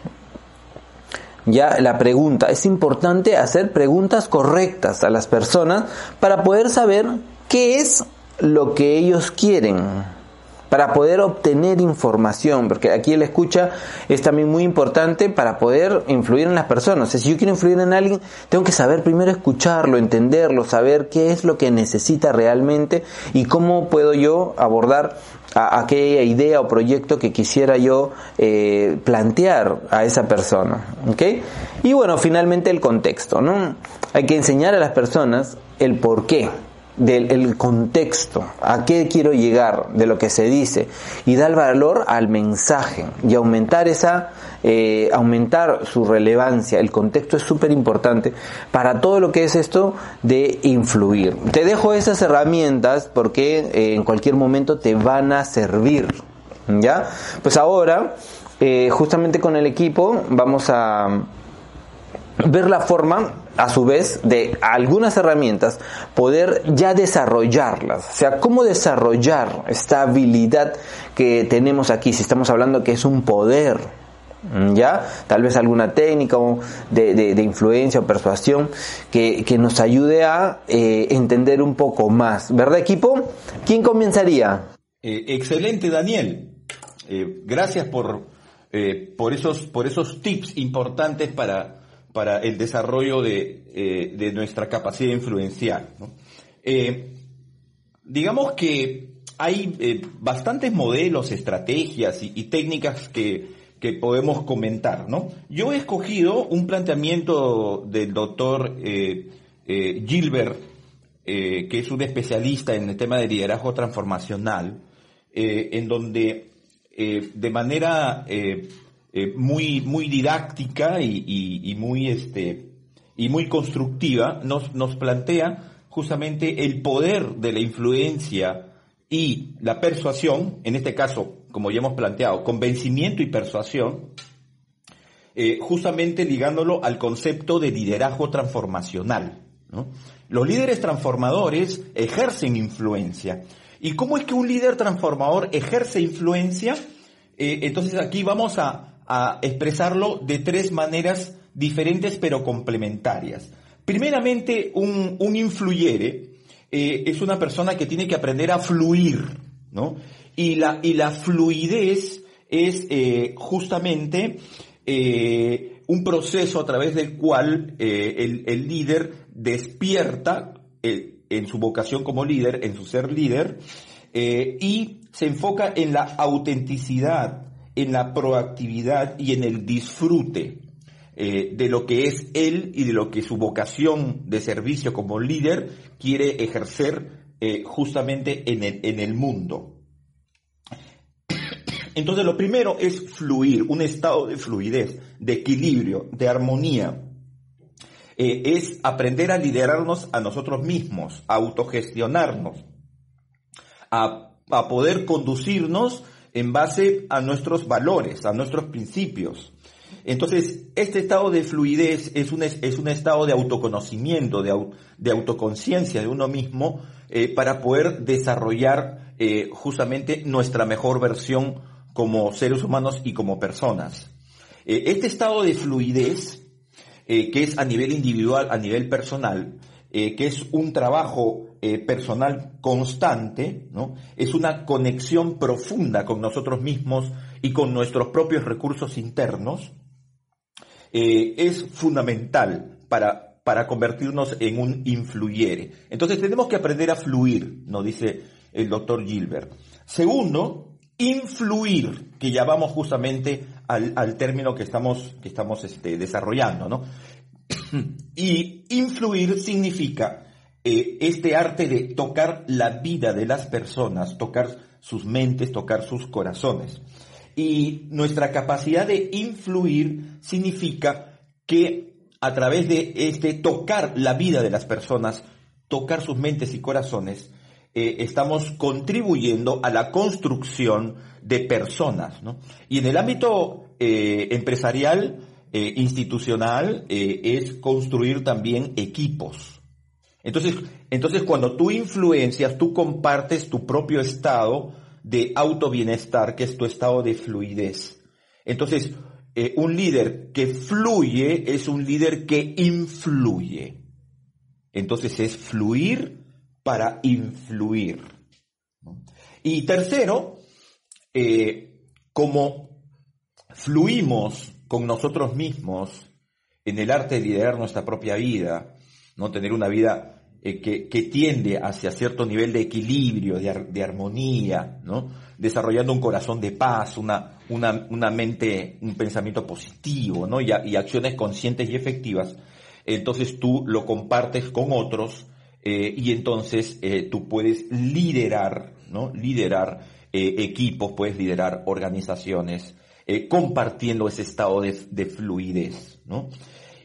Ya la pregunta, es importante hacer preguntas correctas a las personas para poder saber qué es lo que ellos quieren para poder obtener información, porque aquí la escucha es también muy importante para poder influir en las personas. si yo quiero influir en alguien, tengo que saber primero escucharlo, entenderlo, saber qué es lo que necesita realmente y cómo puedo yo abordar aquella idea o proyecto que quisiera yo eh, plantear a esa persona. Y bueno, finalmente el contexto. ¿no? Hay que enseñar a las personas el por qué del contexto, a qué quiero llegar, de lo que se dice, y dar valor al mensaje y aumentar esa, eh, aumentar su relevancia. El contexto es súper importante para todo lo que es esto de influir. Te dejo esas herramientas porque eh, en cualquier momento te van a servir. ¿Ya? Pues ahora, eh, justamente con el equipo, vamos a ver la forma a su vez de algunas herramientas poder ya desarrollarlas. O sea, cómo desarrollar esta habilidad que tenemos aquí, si estamos hablando que es un poder, ¿ya? Tal vez alguna técnica de, de, influencia o persuasión que, que nos ayude a eh, entender un poco más. ¿Verdad, equipo? ¿Quién comenzaría? Eh, excelente, Daniel. Eh, gracias por, por, esos, por esos tips importantes para para el desarrollo de, eh, de nuestra capacidad. ¿no? Eh, digamos que hay eh, bastantes modelos, estrategias y, y técnicas que, que, podemos comentar. ¿no? Yo he escogido un planteamiento del doctor Gilbert, que es un especialista en el tema de liderazgo transformacional, en donde de manera eh, muy, muy didáctica y, muy, este, y muy constructiva, nos, nos plantea justamente el poder de la influencia y la persuasión, en este caso, como ya hemos planteado, convencimiento y persuasión, eh, justamente ligándolo al concepto de liderazgo transformacional. Los líderes transformadores ejercen influencia. ¿Y cómo es que un líder transformador ejerce influencia? Eh, entonces aquí vamos a, a expresarlo de tres maneras diferentes pero complementarias. Primeramente, un, influyere eh, es una persona que tiene que aprender a fluir, ¿no? Y la, y la fluidez es eh, justamente eh, un proceso a través del cual el, el, líder despierta en su vocación como líder, en su ser líder, y se enfoca en la autenticidad, en la proactividad y en el disfrute eh, de lo que es él y de lo que su vocación de servicio como líder quiere ejercer eh, justamente en el, en el mundo. Entonces lo primero es fluir, un estado de fluidez, de equilibrio, de armonía. Eh, es aprender a liderarnos a nosotros mismos, a autogestionarnos, a, a poder conducirnos en base a nuestros valores, a nuestros principios. Entonces, este estado de fluidez es un, es un estado de autoconocimiento, de, de autoconciencia de uno mismo, eh, para poder desarrollar eh, justamente nuestra mejor versión como seres humanos y como personas. Eh, este estado de fluidez, que es a nivel individual, a nivel personal, que es un trabajo eh, personal constante, ¿no? Es una conexión profunda con nosotros mismos y con nuestros propios recursos internos. Eh, es fundamental para, para convertirnos en un influyere. Entonces tenemos que aprender a fluir, nos dice el doctor Gilbert. Segundo, influir, que ya vamos justamente al, al término que estamos, que estamos este, desarrollando, ¿no? y influir significa eh, este arte de tocar la vida de las personas, tocar sus mentes, tocar sus corazones. Y nuestra capacidad de influir significa que a través de este tocar la vida de las personas, tocar sus mentes y corazones, eh, estamos contribuyendo a la construcción de personas. ¿no? Y en el ámbito eh, empresarial, institucional, es construir también equipos. Entonces, entonces cuando tú influencias, tú compartes tu propio estado de autobienestar, que es tu estado de fluidez. Entonces, eh, un líder que fluye es un líder que influye. Entonces es fluir para influir. Y tercero, eh, como fluimos con nosotros mismos en el arte de liderar nuestra propia vida, no tener una vida eh, que, que, tiende hacia cierto nivel de equilibrio, de, de, armonía, ¿no? desarrollando un corazón de paz, una, una, una mente, un pensamiento positivo, ¿no? y, acciones conscientes y efectivas, entonces tú lo compartes con otros eh, y entonces eh, tú puedes liderar, ¿no? liderar equipos, puedes liderar organizaciones, compartiendo ese estado de, de fluidez, ¿no?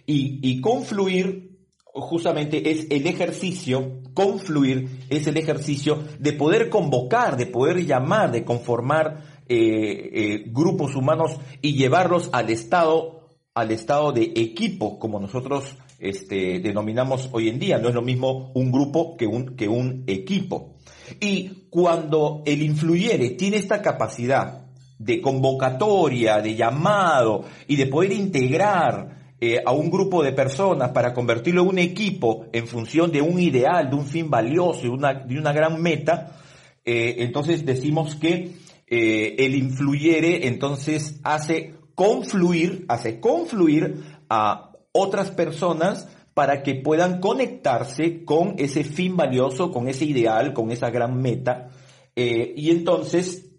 Y, y, confluir justamente es el ejercicio, confluir es el ejercicio de poder convocar, de poder llamar, de conformar eh, eh, grupos humanos y llevarlos al estado, al estado de equipo, como nosotros este, denominamos hoy en día. No es lo mismo un grupo que un, que un equipo. Y cuando el influyere tiene esta capacidad de convocatoria, de llamado y de poder integrar eh, a un grupo de personas para convertirlo en un equipo en función de un ideal, de un fin valioso, de una, de una gran meta, eh, entonces decimos que eh, el influyere entonces hace confluir, hace confluir a, otras personas para que puedan conectarse con ese fin valioso, con ese ideal, con esa gran meta. Y entonces,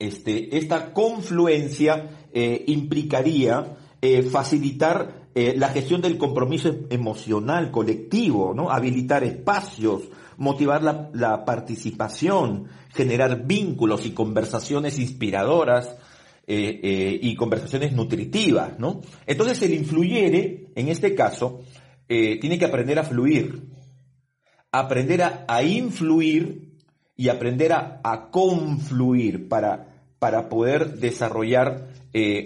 este, esta confluencia implicaría eh, facilitar la gestión del compromiso emocional colectivo, ¿no? habilitar espacios, motivar la, participación, generar vínculos y conversaciones inspiradoras, eh, eh, y conversaciones nutritivas, ¿no? Entonces el influyere, en este caso, eh, tiene que aprender a fluir, aprender a, influir y aprender a, confluir para, para poder desarrollar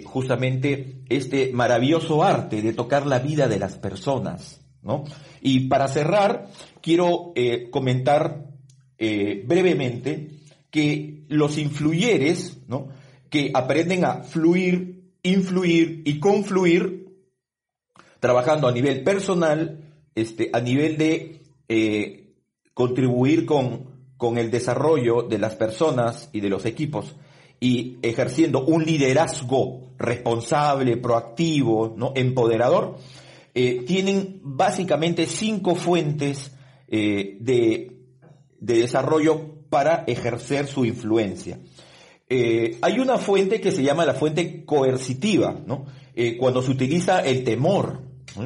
justamente este maravilloso arte de tocar la vida de las personas, ¿no? Y para cerrar, quiero comentar brevemente que los influyeres, ¿no? que aprenden a fluir, influir y confluir, trabajando a nivel personal, este, a nivel de eh, contribuir con, con el desarrollo de las personas y de los equipos y ejerciendo un liderazgo responsable, proactivo, ¿no? empoderador, eh, tienen básicamente cinco fuentes eh, de, de desarrollo para ejercer su influencia. Eh, hay una fuente que se llama la fuente coercitiva, cuando se utiliza el temor,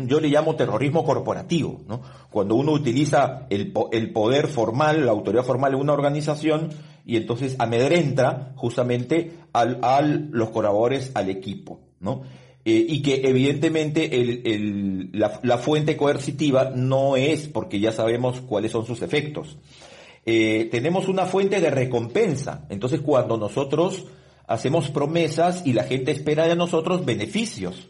yo le llamo terrorismo corporativo, ¿no? Cuando uno utiliza el, poder formal, la autoridad formal en una organización y entonces amedrenta justamente al, al los colaboradores, al equipo, ¿no? Eh, y que evidentemente el, la, la fuente coercitiva no es porque ya sabemos cuáles son sus efectos. Eh, tenemos una fuente de recompensa. Entonces, cuando nosotros hacemos promesas y la gente espera de nosotros beneficios.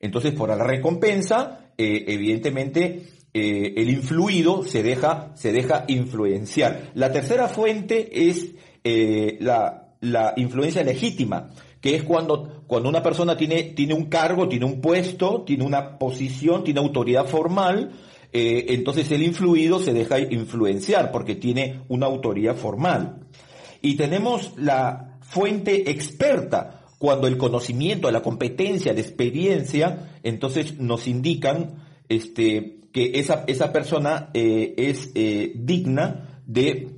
Entonces, por la recompensa, eh, evidentemente, eh, el influido se deja, se deja influenciar. La tercera fuente es la, la, influencia legítima, que es cuando, cuando una persona tiene, tiene un cargo, tiene un puesto, tiene una posición, tiene autoridad formal, eh, entonces el influido se deja influenciar porque tiene una autoría formal. Y tenemos la fuente experta, cuando el conocimiento, la competencia, la experiencia, entonces nos indican este, que esa, esa persona eh, es eh, digna de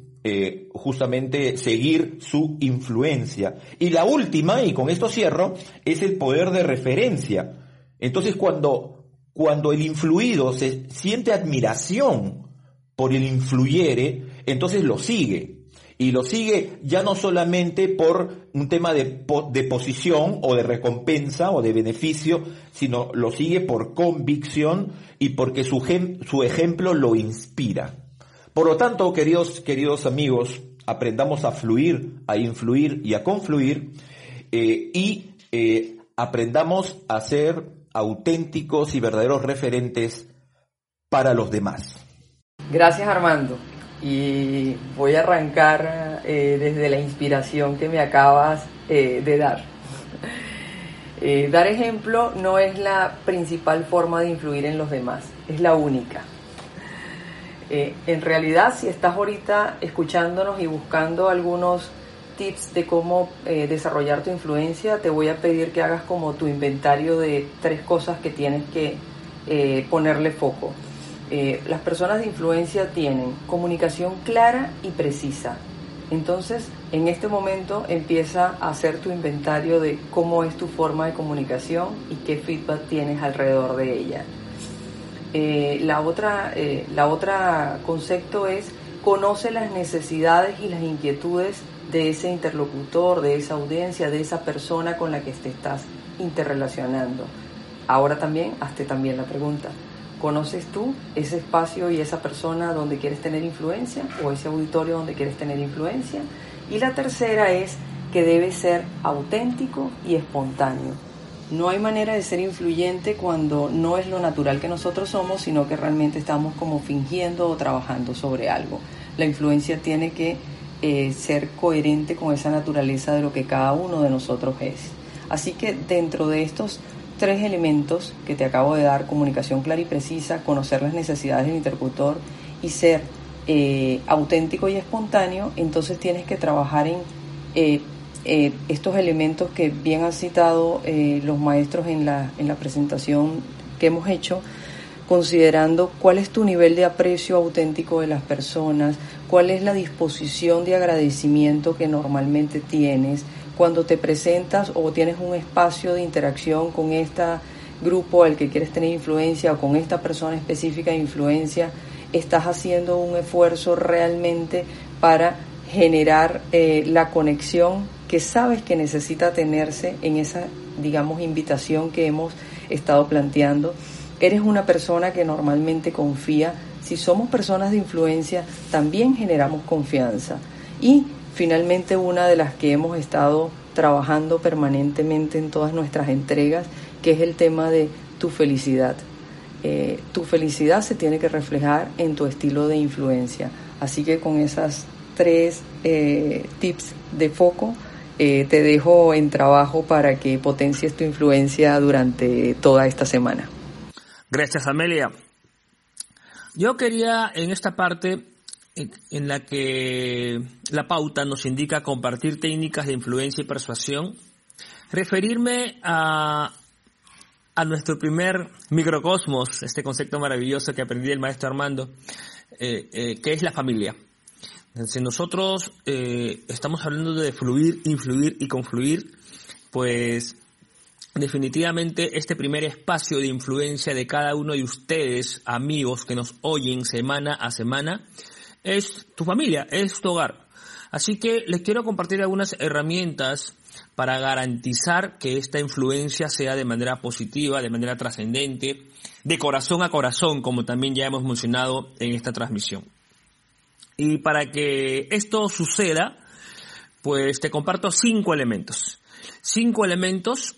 justamente seguir su influencia. Y la última, y con esto cierro, es el poder de referencia. Entonces cuando cuando el influido se siente admiración por el influyere, entonces lo sigue. Y lo sigue ya no solamente por un tema de, posición o de recompensa o de beneficio, sino lo sigue por convicción y porque su, su ejemplo lo inspira. Por lo tanto, queridos, queridos amigos, aprendamos a fluir, a influir y a confluir eh, y eh, aprendamos a ser auténticos y verdaderos referentes para los demás. Gracias Armando. Y voy a arrancar eh, desde la inspiración que me acabas eh, de dar. Eh, dar ejemplo no es la principal forma de influir en los demás, es la única. en realidad, si estás ahorita escuchándonos y buscando algunos tips de cómo eh, desarrollar tu influencia, te voy a pedir que hagas como tu inventario de tres cosas que tienes que eh, ponerle foco. Eh, las personas de influencia tienen comunicación clara y precisa. Entonces, en este momento empieza a hacer tu inventario de cómo es tu forma de comunicación y qué feedback tienes alrededor de ella. la otra, la otra concepto es conoce las necesidades y las inquietudes de ese interlocutor, de esa audiencia, de esa persona con la que te estás interrelacionando. Ahora también, hazte también la pregunta, ¿conoces tú ese espacio y esa persona donde quieres tener influencia o ese auditorio donde quieres tener influencia? Y la tercera es que debe ser auténtico y espontáneo. No hay manera de ser influyente cuando no es lo natural que nosotros somos, sino que realmente estamos como fingiendo o trabajando sobre algo. La influencia tiene que eh, ser coherente con esa naturaleza de lo que cada uno de nosotros es. Así que dentro de estos tres elementos que te acabo de dar, comunicación clara y precisa, conocer las necesidades del interlocutor y ser eh, auténtico y espontáneo, entonces tienes que trabajar en eh, estos elementos que bien han citado los maestros en la, en la presentación que hemos hecho considerando cuál es tu nivel de aprecio auténtico de las personas, cuál es la disposición de agradecimiento que normalmente tienes cuando te presentas o tienes un espacio de interacción con este grupo al que quieres tener influencia o con esta persona específica de influencia, estás haciendo un esfuerzo realmente para generar eh, la conexión que sabes que necesita tenerse en esa, digamos, invitación que hemos estado planteando eres una persona que normalmente confía. Si somos personas de influencia, también generamos confianza. Y finalmente una de las que hemos estado trabajando permanentemente en todas nuestras entregas, que es el tema de tu felicidad. Eh, tu felicidad se tiene que reflejar en tu estilo de influencia. Así que con esas tres eh, tips de foco, eh, te dejo en trabajo para que potencies tu influencia durante toda esta semana. Gracias, Amelia. Yo quería en esta parte en la que la pauta nos indica compartir técnicas de influencia y persuasión, referirme a, a nuestro primer microcosmos, este concepto maravilloso que aprendí del maestro Armando, eh, eh, que es la familia. Si nosotros eh, estamos hablando de fluir, influir y confluir, pues definitivamente este primer espacio de influencia de cada uno de ustedes, amigos que nos oyen semana a semana, es tu familia, es tu hogar. Así que les quiero compartir algunas herramientas para garantizar que esta influencia sea de manera positiva, de manera trascendente, de corazón a corazón, como también ya hemos mencionado en esta transmisión. Y para que esto suceda, pues te comparto cinco elementos. Cinco elementos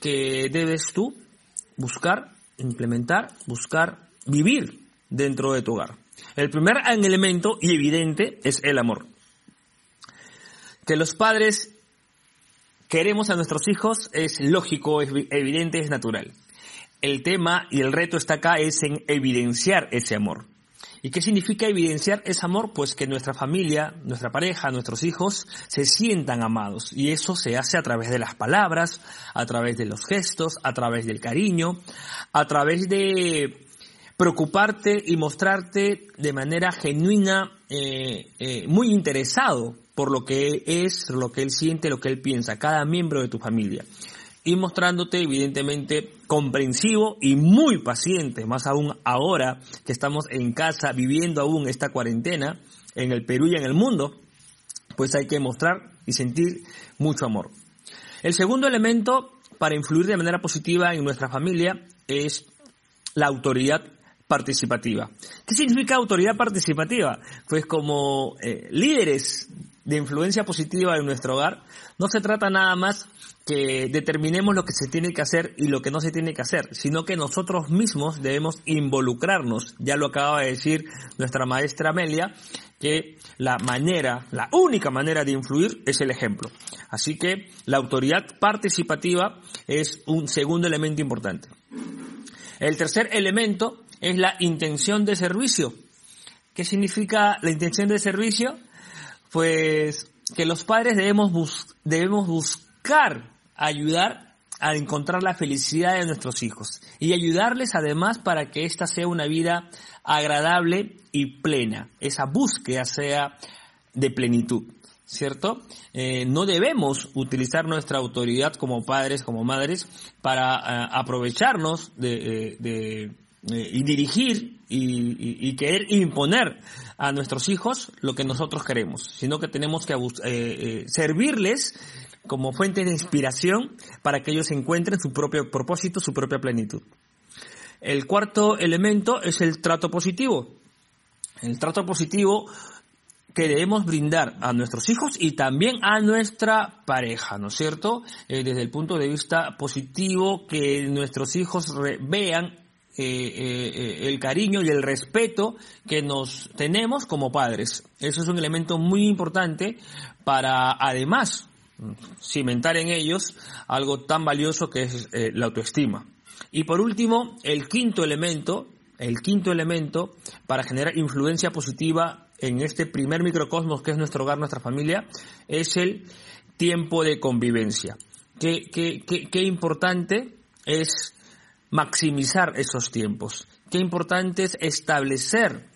que debes tú buscar, implementar, buscar, vivir dentro de tu hogar. El primer elemento y evidente es el amor. Que los padres queremos a nuestros hijos es lógico, es evidente, es natural. El tema y el reto está acá es en evidenciar ese amor. ¿Y qué significa evidenciar ese amor? Pues que nuestra familia, nuestra pareja, nuestros hijos se sientan amados. Y eso se hace a través de las palabras, a través de los gestos, a través del cariño, a través de preocuparte y mostrarte de manera genuina, eh, eh, muy interesado por lo que es, lo que él siente, lo que él piensa, cada miembro de tu familia y mostrándote evidentemente comprensivo y muy paciente, más aún ahora que estamos en casa viviendo aún esta cuarentena en el Perú y en el mundo, pues hay que mostrar y sentir mucho amor. El segundo elemento para influir de manera positiva en nuestra familia es la autoridad participativa. ¿Qué significa autoridad participativa? Pues como eh, líderes de influencia positiva en nuestro hogar, no se trata nada más que determinemos lo que se tiene que hacer y lo que no se tiene que hacer, sino que nosotros mismos debemos involucrarnos. Ya lo acaba de decir nuestra maestra Amelia, que la manera, la única manera de influir es el ejemplo. Así que la autoridad participativa es un segundo elemento importante. El tercer elemento es la intención de servicio. ¿Qué significa la intención de servicio? Pues que los padres debemos, debemos buscar ayudar a encontrar la felicidad de nuestros hijos y ayudarles además para que esta sea una vida agradable y plena, esa búsqueda sea de plenitud. ¿Cierto? Eh, no debemos utilizar nuestra autoridad como padres, como madres, para eh, aprovecharnos de, eh, y dirigir y, querer imponer a nuestros hijos lo que nosotros queremos, sino que tenemos que servirles como fuente de inspiración para que ellos encuentren su propio propósito, su propia plenitud. El cuarto elemento es el trato positivo. El trato positivo que debemos brindar a nuestros hijos y también a nuestra pareja, ¿no es cierto? Eh, desde el punto de vista positivo, que nuestros hijos vean eh, eh, el cariño y el respeto que nos tenemos como padres. Eso es un elemento muy importante para, además, cimentar en ellos algo tan valioso que es eh, la autoestima. Y por último, el quinto elemento, el quinto elemento para generar influencia positiva en este primer microcosmos que es nuestro hogar, nuestra familia, es el tiempo de convivencia. Qué importante es maximizar esos tiempos. Qué importante es establecer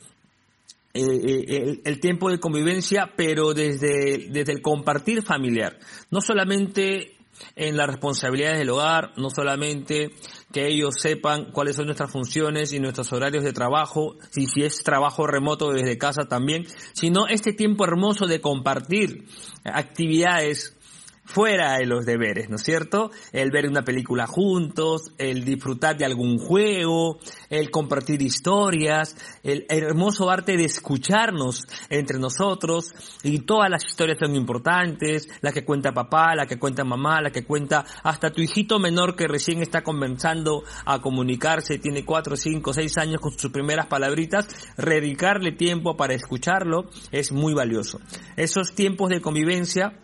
eh, eh, el, tiempo de convivencia, pero desde, desde el compartir familiar. No solamente en las responsabilidades del hogar, no solamente que ellos sepan cuáles son nuestras funciones y nuestros horarios de trabajo, y si es trabajo remoto desde casa también, sino este tiempo hermoso de compartir actividades fuera de los deberes, ¿no es cierto? El ver una película juntos, el disfrutar de algún juego, el compartir historias, el, hermoso arte de escucharnos entre nosotros y todas las historias son importantes, la que cuenta papá, la que cuenta mamá, la que cuenta hasta tu hijito menor que recién está comenzando a comunicarse, tiene cuatro, cinco, seis años con sus primeras palabritas, dedicarle tiempo para escucharlo es muy valioso. Esos tiempos de convivencia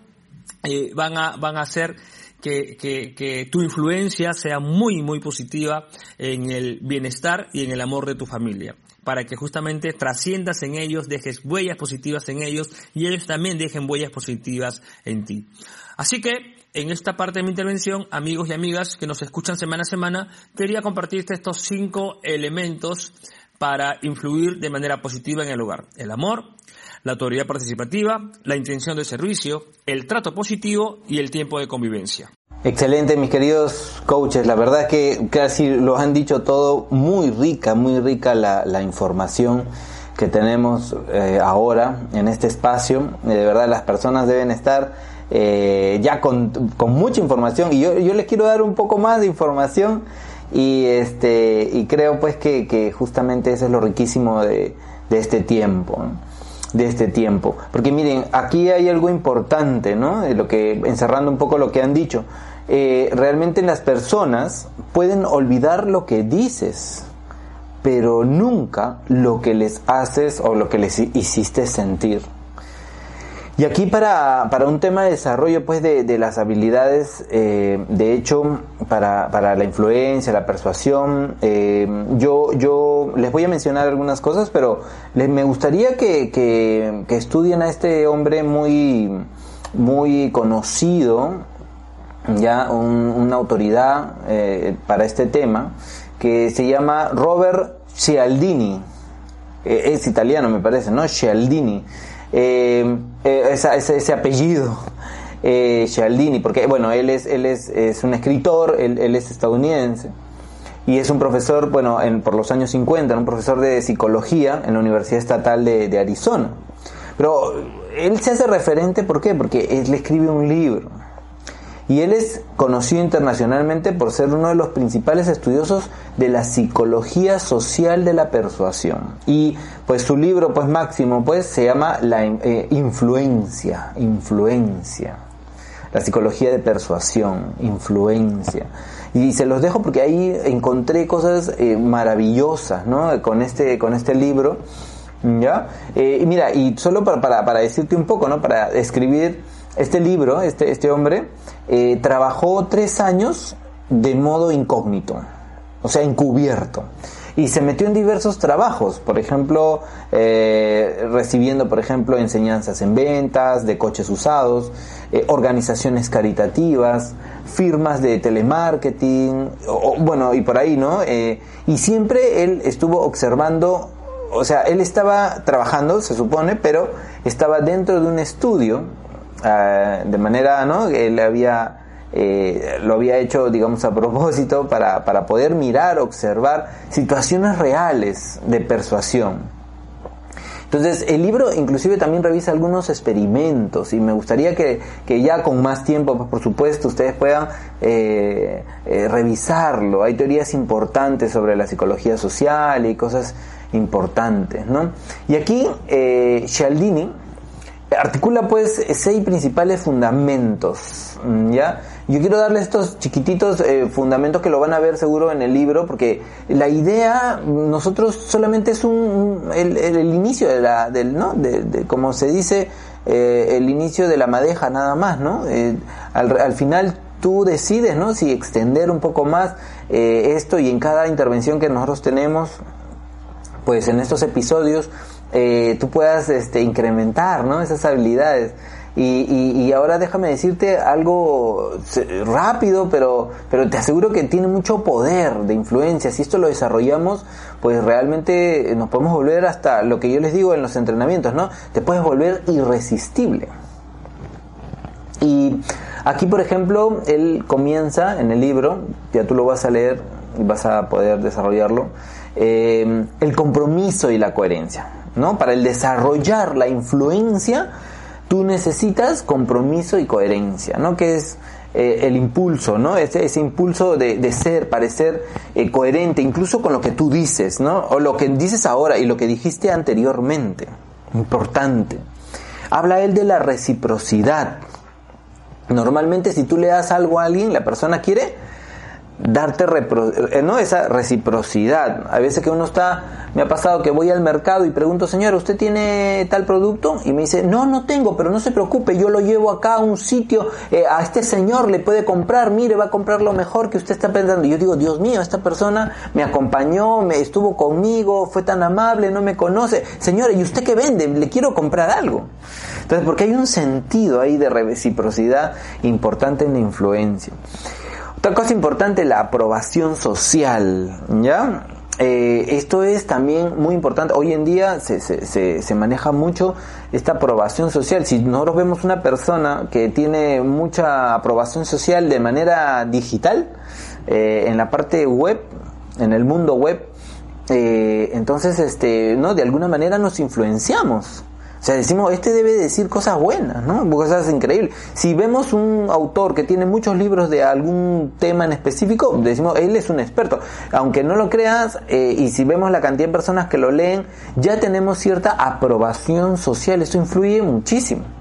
eh, van, a, van a hacer que, que, que, tu influencia sea muy, muy positiva en el bienestar y en el amor de tu familia, para que justamente trasciendas en ellos, dejes huellas positivas en ellos y ellos también dejen huellas positivas en ti. Así que, en esta parte de mi intervención, amigos y amigas que nos escuchan semana a semana, quería compartirte estos cinco elementos para influir de manera positiva en el hogar. El amor, la autoridad participativa, la intención de servicio, el trato positivo y el tiempo de convivencia. Excelente, mis queridos coaches. La verdad es que casi lo han dicho todo. Muy rica, muy rica la, información que tenemos eh, ahora en este espacio. Eh, de verdad, las personas deben estar eh, ya con, mucha información. Y yo, les quiero dar un poco más de información. Y, este, y creo pues que, justamente eso es lo riquísimo de, de este tiempo de este tiempo. Porque miren, aquí hay algo importante, ¿no? De lo que, encerrando un poco lo que han dicho. Eh, realmente las personas pueden olvidar lo que dices, pero nunca lo que les haces o lo que les hiciste sentir. Y aquí para, para un tema de desarrollo pues de, de las habilidades, eh, de hecho, para, para, la influencia, la persuasión, eh, yo, yo les voy a mencionar algunas cosas, pero les, me gustaría que, que, estudien a este hombre muy, muy conocido, ya una autoridad eh, para este tema, que se llama Robert Cialdini. es italiano me parece, ¿no? Cialdini. Eh, eh, ese, apellido, eh, porque bueno, él es, él es, es un escritor, él, es estadounidense y es un profesor, bueno, en, por los años 50, un profesor de psicología en la Universidad Estatal de, de Arizona. Pero él se hace referente, ¿por qué? Porque él escribe un libro y él es conocido internacionalmente por ser uno de los principales estudiosos de la psicología social de la persuasión. Y pues su libro pues máximo pues se llama La eh, influencia, influencia. La psicología de persuasión, influencia. Y se los dejo porque ahí encontré cosas eh, maravillosas, ¿no? Con este, con este libro. ¿Ya? Eh, mira, y solo para, para, para decirte un poco, ¿no? Para escribir este libro, este, este hombre, eh, trabajó tres años de modo incógnito, o sea, encubierto. Y se metió en diversos trabajos, por ejemplo, eh, recibiendo, por ejemplo, enseñanzas en ventas de coches usados, eh, organizaciones caritativas, firmas de telemarketing, bueno, y por ahí, ¿no? y siempre él estuvo observando, o sea, él estaba trabajando, se supone, pero estaba dentro de un estudio de manera, ¿no? Él había, eh, lo había hecho, digamos, a propósito para, para poder mirar, observar situaciones reales de persuasión. Entonces, el libro inclusive también revisa algunos experimentos y me gustaría que, que ya con más tiempo, pues, por supuesto, ustedes puedan eh, eh, revisarlo. Hay teorías importantes sobre la psicología social y cosas importantes, ¿no? Y aquí, eh, articula pues seis principales fundamentos, ¿ya? Yo quiero darles estos chiquititos eh, fundamentos que lo van a ver seguro en el libro, porque la idea, nosotros solamente es un, el, inicio de la, del, ¿no? De, como se dice, eh, el inicio de la madeja nada más, ¿no? Eh, al, al, final tú decides, ¿no? Si extender un poco más esto y en cada intervención que nosotros tenemos, pues en estos episodios, eh, tú puedas este, incrementar ¿no? esas habilidades. Y, y, ahora déjame decirte algo rápido, pero, pero te aseguro que tiene mucho poder de influencia. Si esto lo desarrollamos, pues realmente nos podemos volver hasta lo que yo les digo en los entrenamientos, ¿no? Te puedes volver irresistible. Y aquí, por ejemplo, él comienza en el libro, ya tú lo vas a leer y vas a poder desarrollarlo, eh, el compromiso y la coherencia. ¿No? Para el desarrollar la influencia, tú necesitas compromiso y coherencia, ¿no? Que es eh, el impulso, ¿no? Ese, ese impulso de, ser, parecer eh, coherente, incluso con lo que tú dices, ¿no? O lo que dices ahora y lo que dijiste anteriormente. Importante. Habla él de la reciprocidad. Normalmente si tú le das algo a alguien, la persona quiere darte eh, no esa reciprocidad. A veces que uno está, me ha pasado que voy al mercado y pregunto, señora, ¿usted tiene tal producto? Y me dice, no, no tengo, pero no se preocupe, yo lo llevo acá a un sitio, eh, a este señor le puede comprar, mire, va a comprar lo mejor que usted está pensando. Y yo digo, Dios mío, esta persona me acompañó, me estuvo conmigo, fue tan amable, no me conoce. Señora, ¿y usted qué vende? Le quiero comprar algo. Entonces, porque hay un sentido ahí de reciprocidad importante en la influencia. Otra cosa importante, la aprobación social, ¿ya? Eh, esto es también muy importante. Hoy en día se, se, se, maneja mucho esta aprobación social. Si nosotros vemos una persona que tiene mucha aprobación social de manera digital, eh, en la parte web, en el mundo web, eh, entonces, este, ¿no? De alguna manera nos influenciamos. O sea, decimos, este debe decir cosas buenas, ¿no? Cosas increíbles. Si vemos un autor que tiene muchos libros de algún tema en específico, decimos, él es un experto. Aunque no lo creas, eh, y si vemos la cantidad de personas que lo leen, ya tenemos cierta aprobación social. Esto influye muchísimo.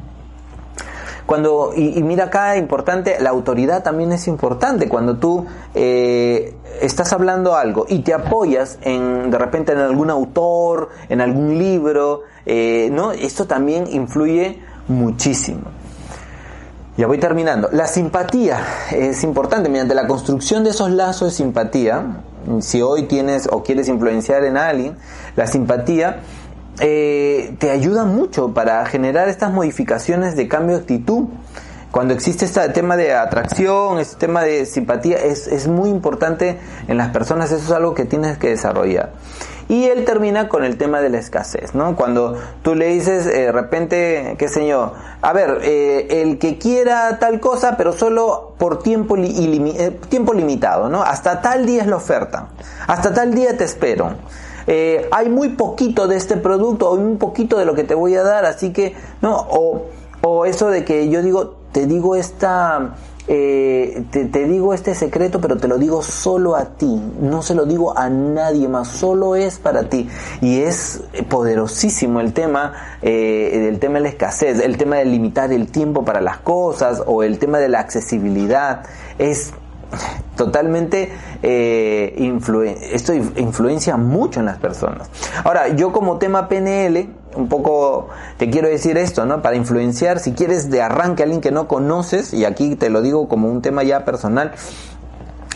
Cuando, y, mira acá, importante, la autoridad también es importante. Cuando tú eh, estás hablando algo y te apoyas en, de repente en algún autor, en algún libro, eh, ¿no? Esto también influye muchísimo. Ya voy terminando. La simpatía es importante. Mediante la construcción de esos lazos de simpatía, si hoy tienes o quieres influenciar en alguien, la simpatía eh, te ayuda mucho para generar estas modificaciones de cambio de actitud. Cuando existe este tema de atracción, este tema de simpatía, es, es muy importante en las personas, eso es algo que tienes que desarrollar. Y él termina con el tema de la escasez, ¿no? Cuando tú le dices eh, de repente, qué yo, a ver, eh, el que quiera tal cosa, pero solo por tiempo, tiempo limitado, ¿no? Hasta tal día es la oferta, hasta tal día te espero. Eh, hay muy poquito de este producto o un poquito de lo que te voy a dar, así que, no, o, o eso de que yo digo, te digo esta, eh, te, te, digo este secreto, pero te lo digo solo a ti, no se lo digo a nadie más, solo es para ti. Y es poderosísimo el tema, eh, el tema de la escasez, el tema de limitar el tiempo para las cosas o el tema de la accesibilidad. Es totalmente eh, esto influencia mucho en las personas. Ahora, yo como tema PNL, un poco te quiero decir esto, ¿no? Para influenciar, si quieres de arranque a alguien que no conoces, y aquí te lo digo como un tema ya personal,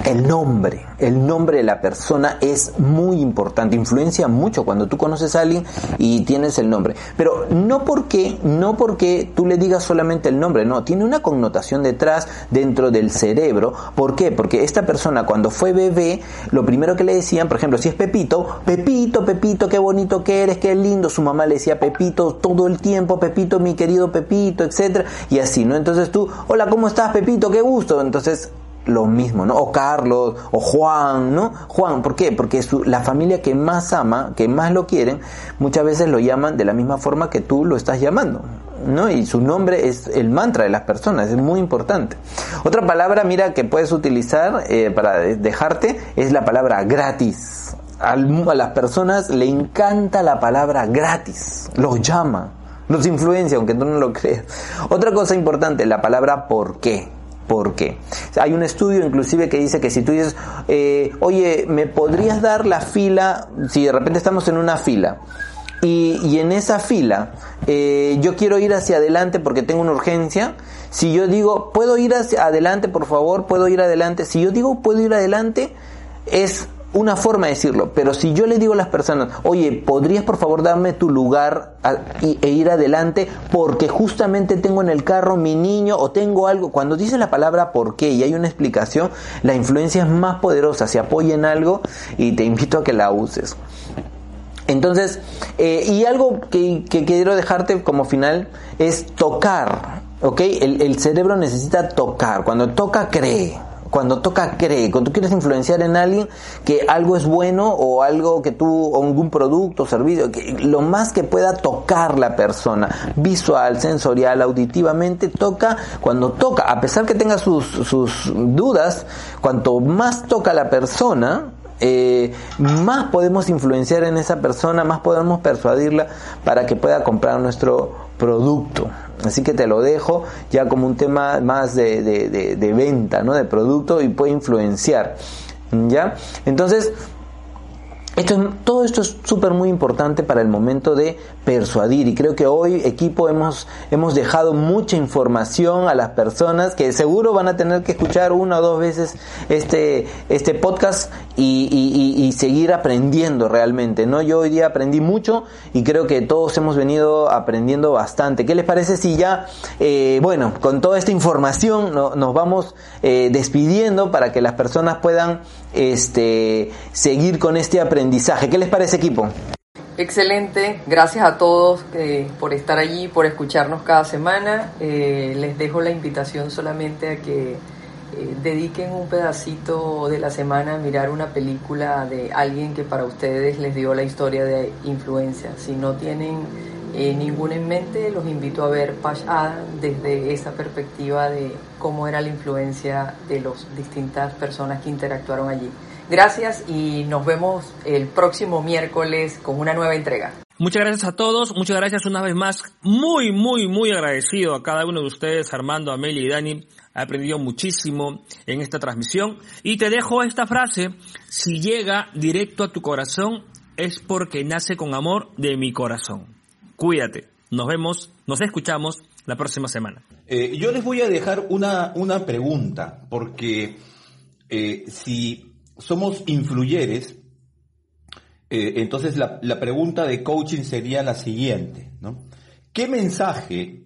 el nombre, el nombre de la persona es muy importante, influencia mucho cuando tú conoces a alguien y tienes el nombre. Pero no porque, no porque tú le digas solamente el nombre, no, tiene una connotación detrás dentro del cerebro. ¿Por qué? Porque esta persona cuando fue bebé, lo primero que le decían, por ejemplo, si es Pepito, Pepito, Pepito, qué bonito que eres, qué lindo, su mamá le decía Pepito todo el tiempo, Pepito, mi querido Pepito, etcétera, y así, ¿no? Entonces tú, hola, ¿cómo estás, Pepito? Qué gusto. Entonces lo mismo, ¿no? O Carlos, o Juan, ¿no? Juan, ¿por qué? Porque su, la familia que más ama, que más lo quieren, muchas veces lo llaman de la misma forma que tú lo estás llamando, ¿no? Y su nombre es el mantra de las personas, es muy importante. Otra palabra, mira, que puedes utilizar eh, para dejarte es la palabra gratis. a las personas le encanta la palabra gratis, los llama, los influencia, aunque tú no lo creas. Otra cosa importante, la palabra por qué ¿Por qué? Hay un estudio inclusive que dice que si tú dices, eh, oye, ¿me podrías dar la fila? Si de repente estamos en una fila y, en esa fila eh, yo quiero ir hacia adelante porque tengo una urgencia, si yo digo, ¿puedo ir hacia adelante, por favor? ¿Puedo ir adelante? Si yo digo, ¿puedo ir adelante? Es una forma de decirlo, pero si yo le digo a las personas, oye, ¿podrías por favor darme tu lugar e ir adelante? Porque justamente tengo en el carro mi niño o tengo algo. Cuando dice la palabra por qué y hay una explicación, la influencia es más poderosa, se apoya en algo y te invito a que la uses. Entonces, eh, y algo que, quiero dejarte como final es tocar, ¿ok? El cerebro necesita tocar, cuando toca cree cuando toca cree, cuando tú quieres influenciar en alguien que algo es bueno o algo que tú, o algún producto, servicio, lo más que pueda tocar la persona, visual, sensorial, auditivamente, toca, cuando toca, a pesar que tenga sus, sus dudas, cuanto más toca la persona, eh, más podemos influenciar en esa persona, más podemos persuadirla para que pueda comprar nuestro producto. Así que te lo dejo ya como un tema más de, de, de venta, ¿no? De producto y puede influenciar. ¿Ya? Entonces, esto, todo esto es súper muy importante para el momento de persuadir y creo que hoy equipo hemos, hemos dejado mucha información a las personas que seguro van a tener que escuchar una o dos veces este, este podcast y, y, seguir aprendiendo realmente. ¿no? Yo hoy día aprendí mucho y creo que todos hemos venido aprendiendo bastante. ¿Qué les parece si ya, eh, bueno, con toda esta información nos vamos eh, despidiendo para que las personas puedan este, seguir con este aprendizaje. ¿Qué les parece equipo? Excelente, gracias a todos eh, por estar allí, por escucharnos cada semana. Eh, les dejo la invitación solamente a que eh, dediquen un pedacito de la semana a mirar una película de alguien que para ustedes les dio la historia de influencia. Si no tienen ninguna en mente, los invito a ver Pash Adam desde esa perspectiva de cómo era la influencia de las distintas personas que interactuaron allí. Gracias y nos vemos el próximo miércoles con una nueva entrega. Muchas gracias a todos, muchas gracias una vez más. Muy, muy, muy agradecido a cada uno de ustedes, Armando, Amelia y Dani. He aprendido muchísimo en esta transmisión. Y te dejo esta frase, si llega directo a tu corazón es porque nace con amor de mi corazón. Cuídate. Nos vemos, nos escuchamos la próxima semana. Eh, yo les voy a dejar una, una pregunta, porque eh, si somos influyeres, eh, entonces la, la, pregunta de coaching sería la siguiente, ¿no? ¿Qué mensaje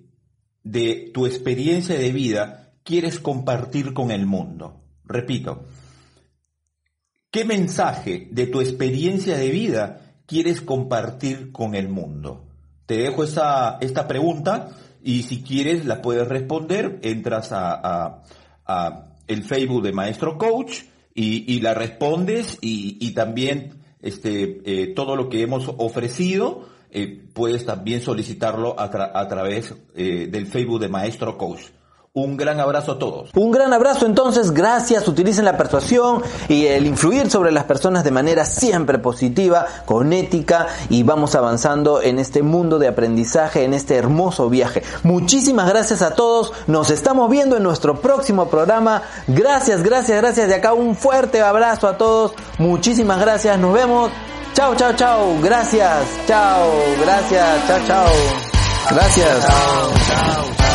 de tu experiencia de vida quieres compartir con el mundo? Repito, ¿qué mensaje de tu experiencia de vida quieres compartir con el mundo? Te dejo esa, esta pregunta y si quieres la puedes responder, entras a, el Facebook de Maestro Coach y, la respondes y, también este, eh, todo lo que hemos ofrecido eh, puedes también solicitarlo a, través eh, del Facebook de Maestro Coach. Un gran abrazo a todos. Un gran abrazo entonces, gracias. Utilicen la persuasión y el influir sobre las personas de manera siempre positiva, con ética y vamos avanzando en este mundo de aprendizaje, en este hermoso viaje. Muchísimas gracias a todos. Nos estamos viendo en nuestro próximo programa. Gracias, gracias, gracias. De acá un fuerte abrazo a todos. Muchísimas gracias. Nos vemos. Chao, chao, chao. Gracias. Chao. Gracias. Chao, chao. Gracias. Chao, chao.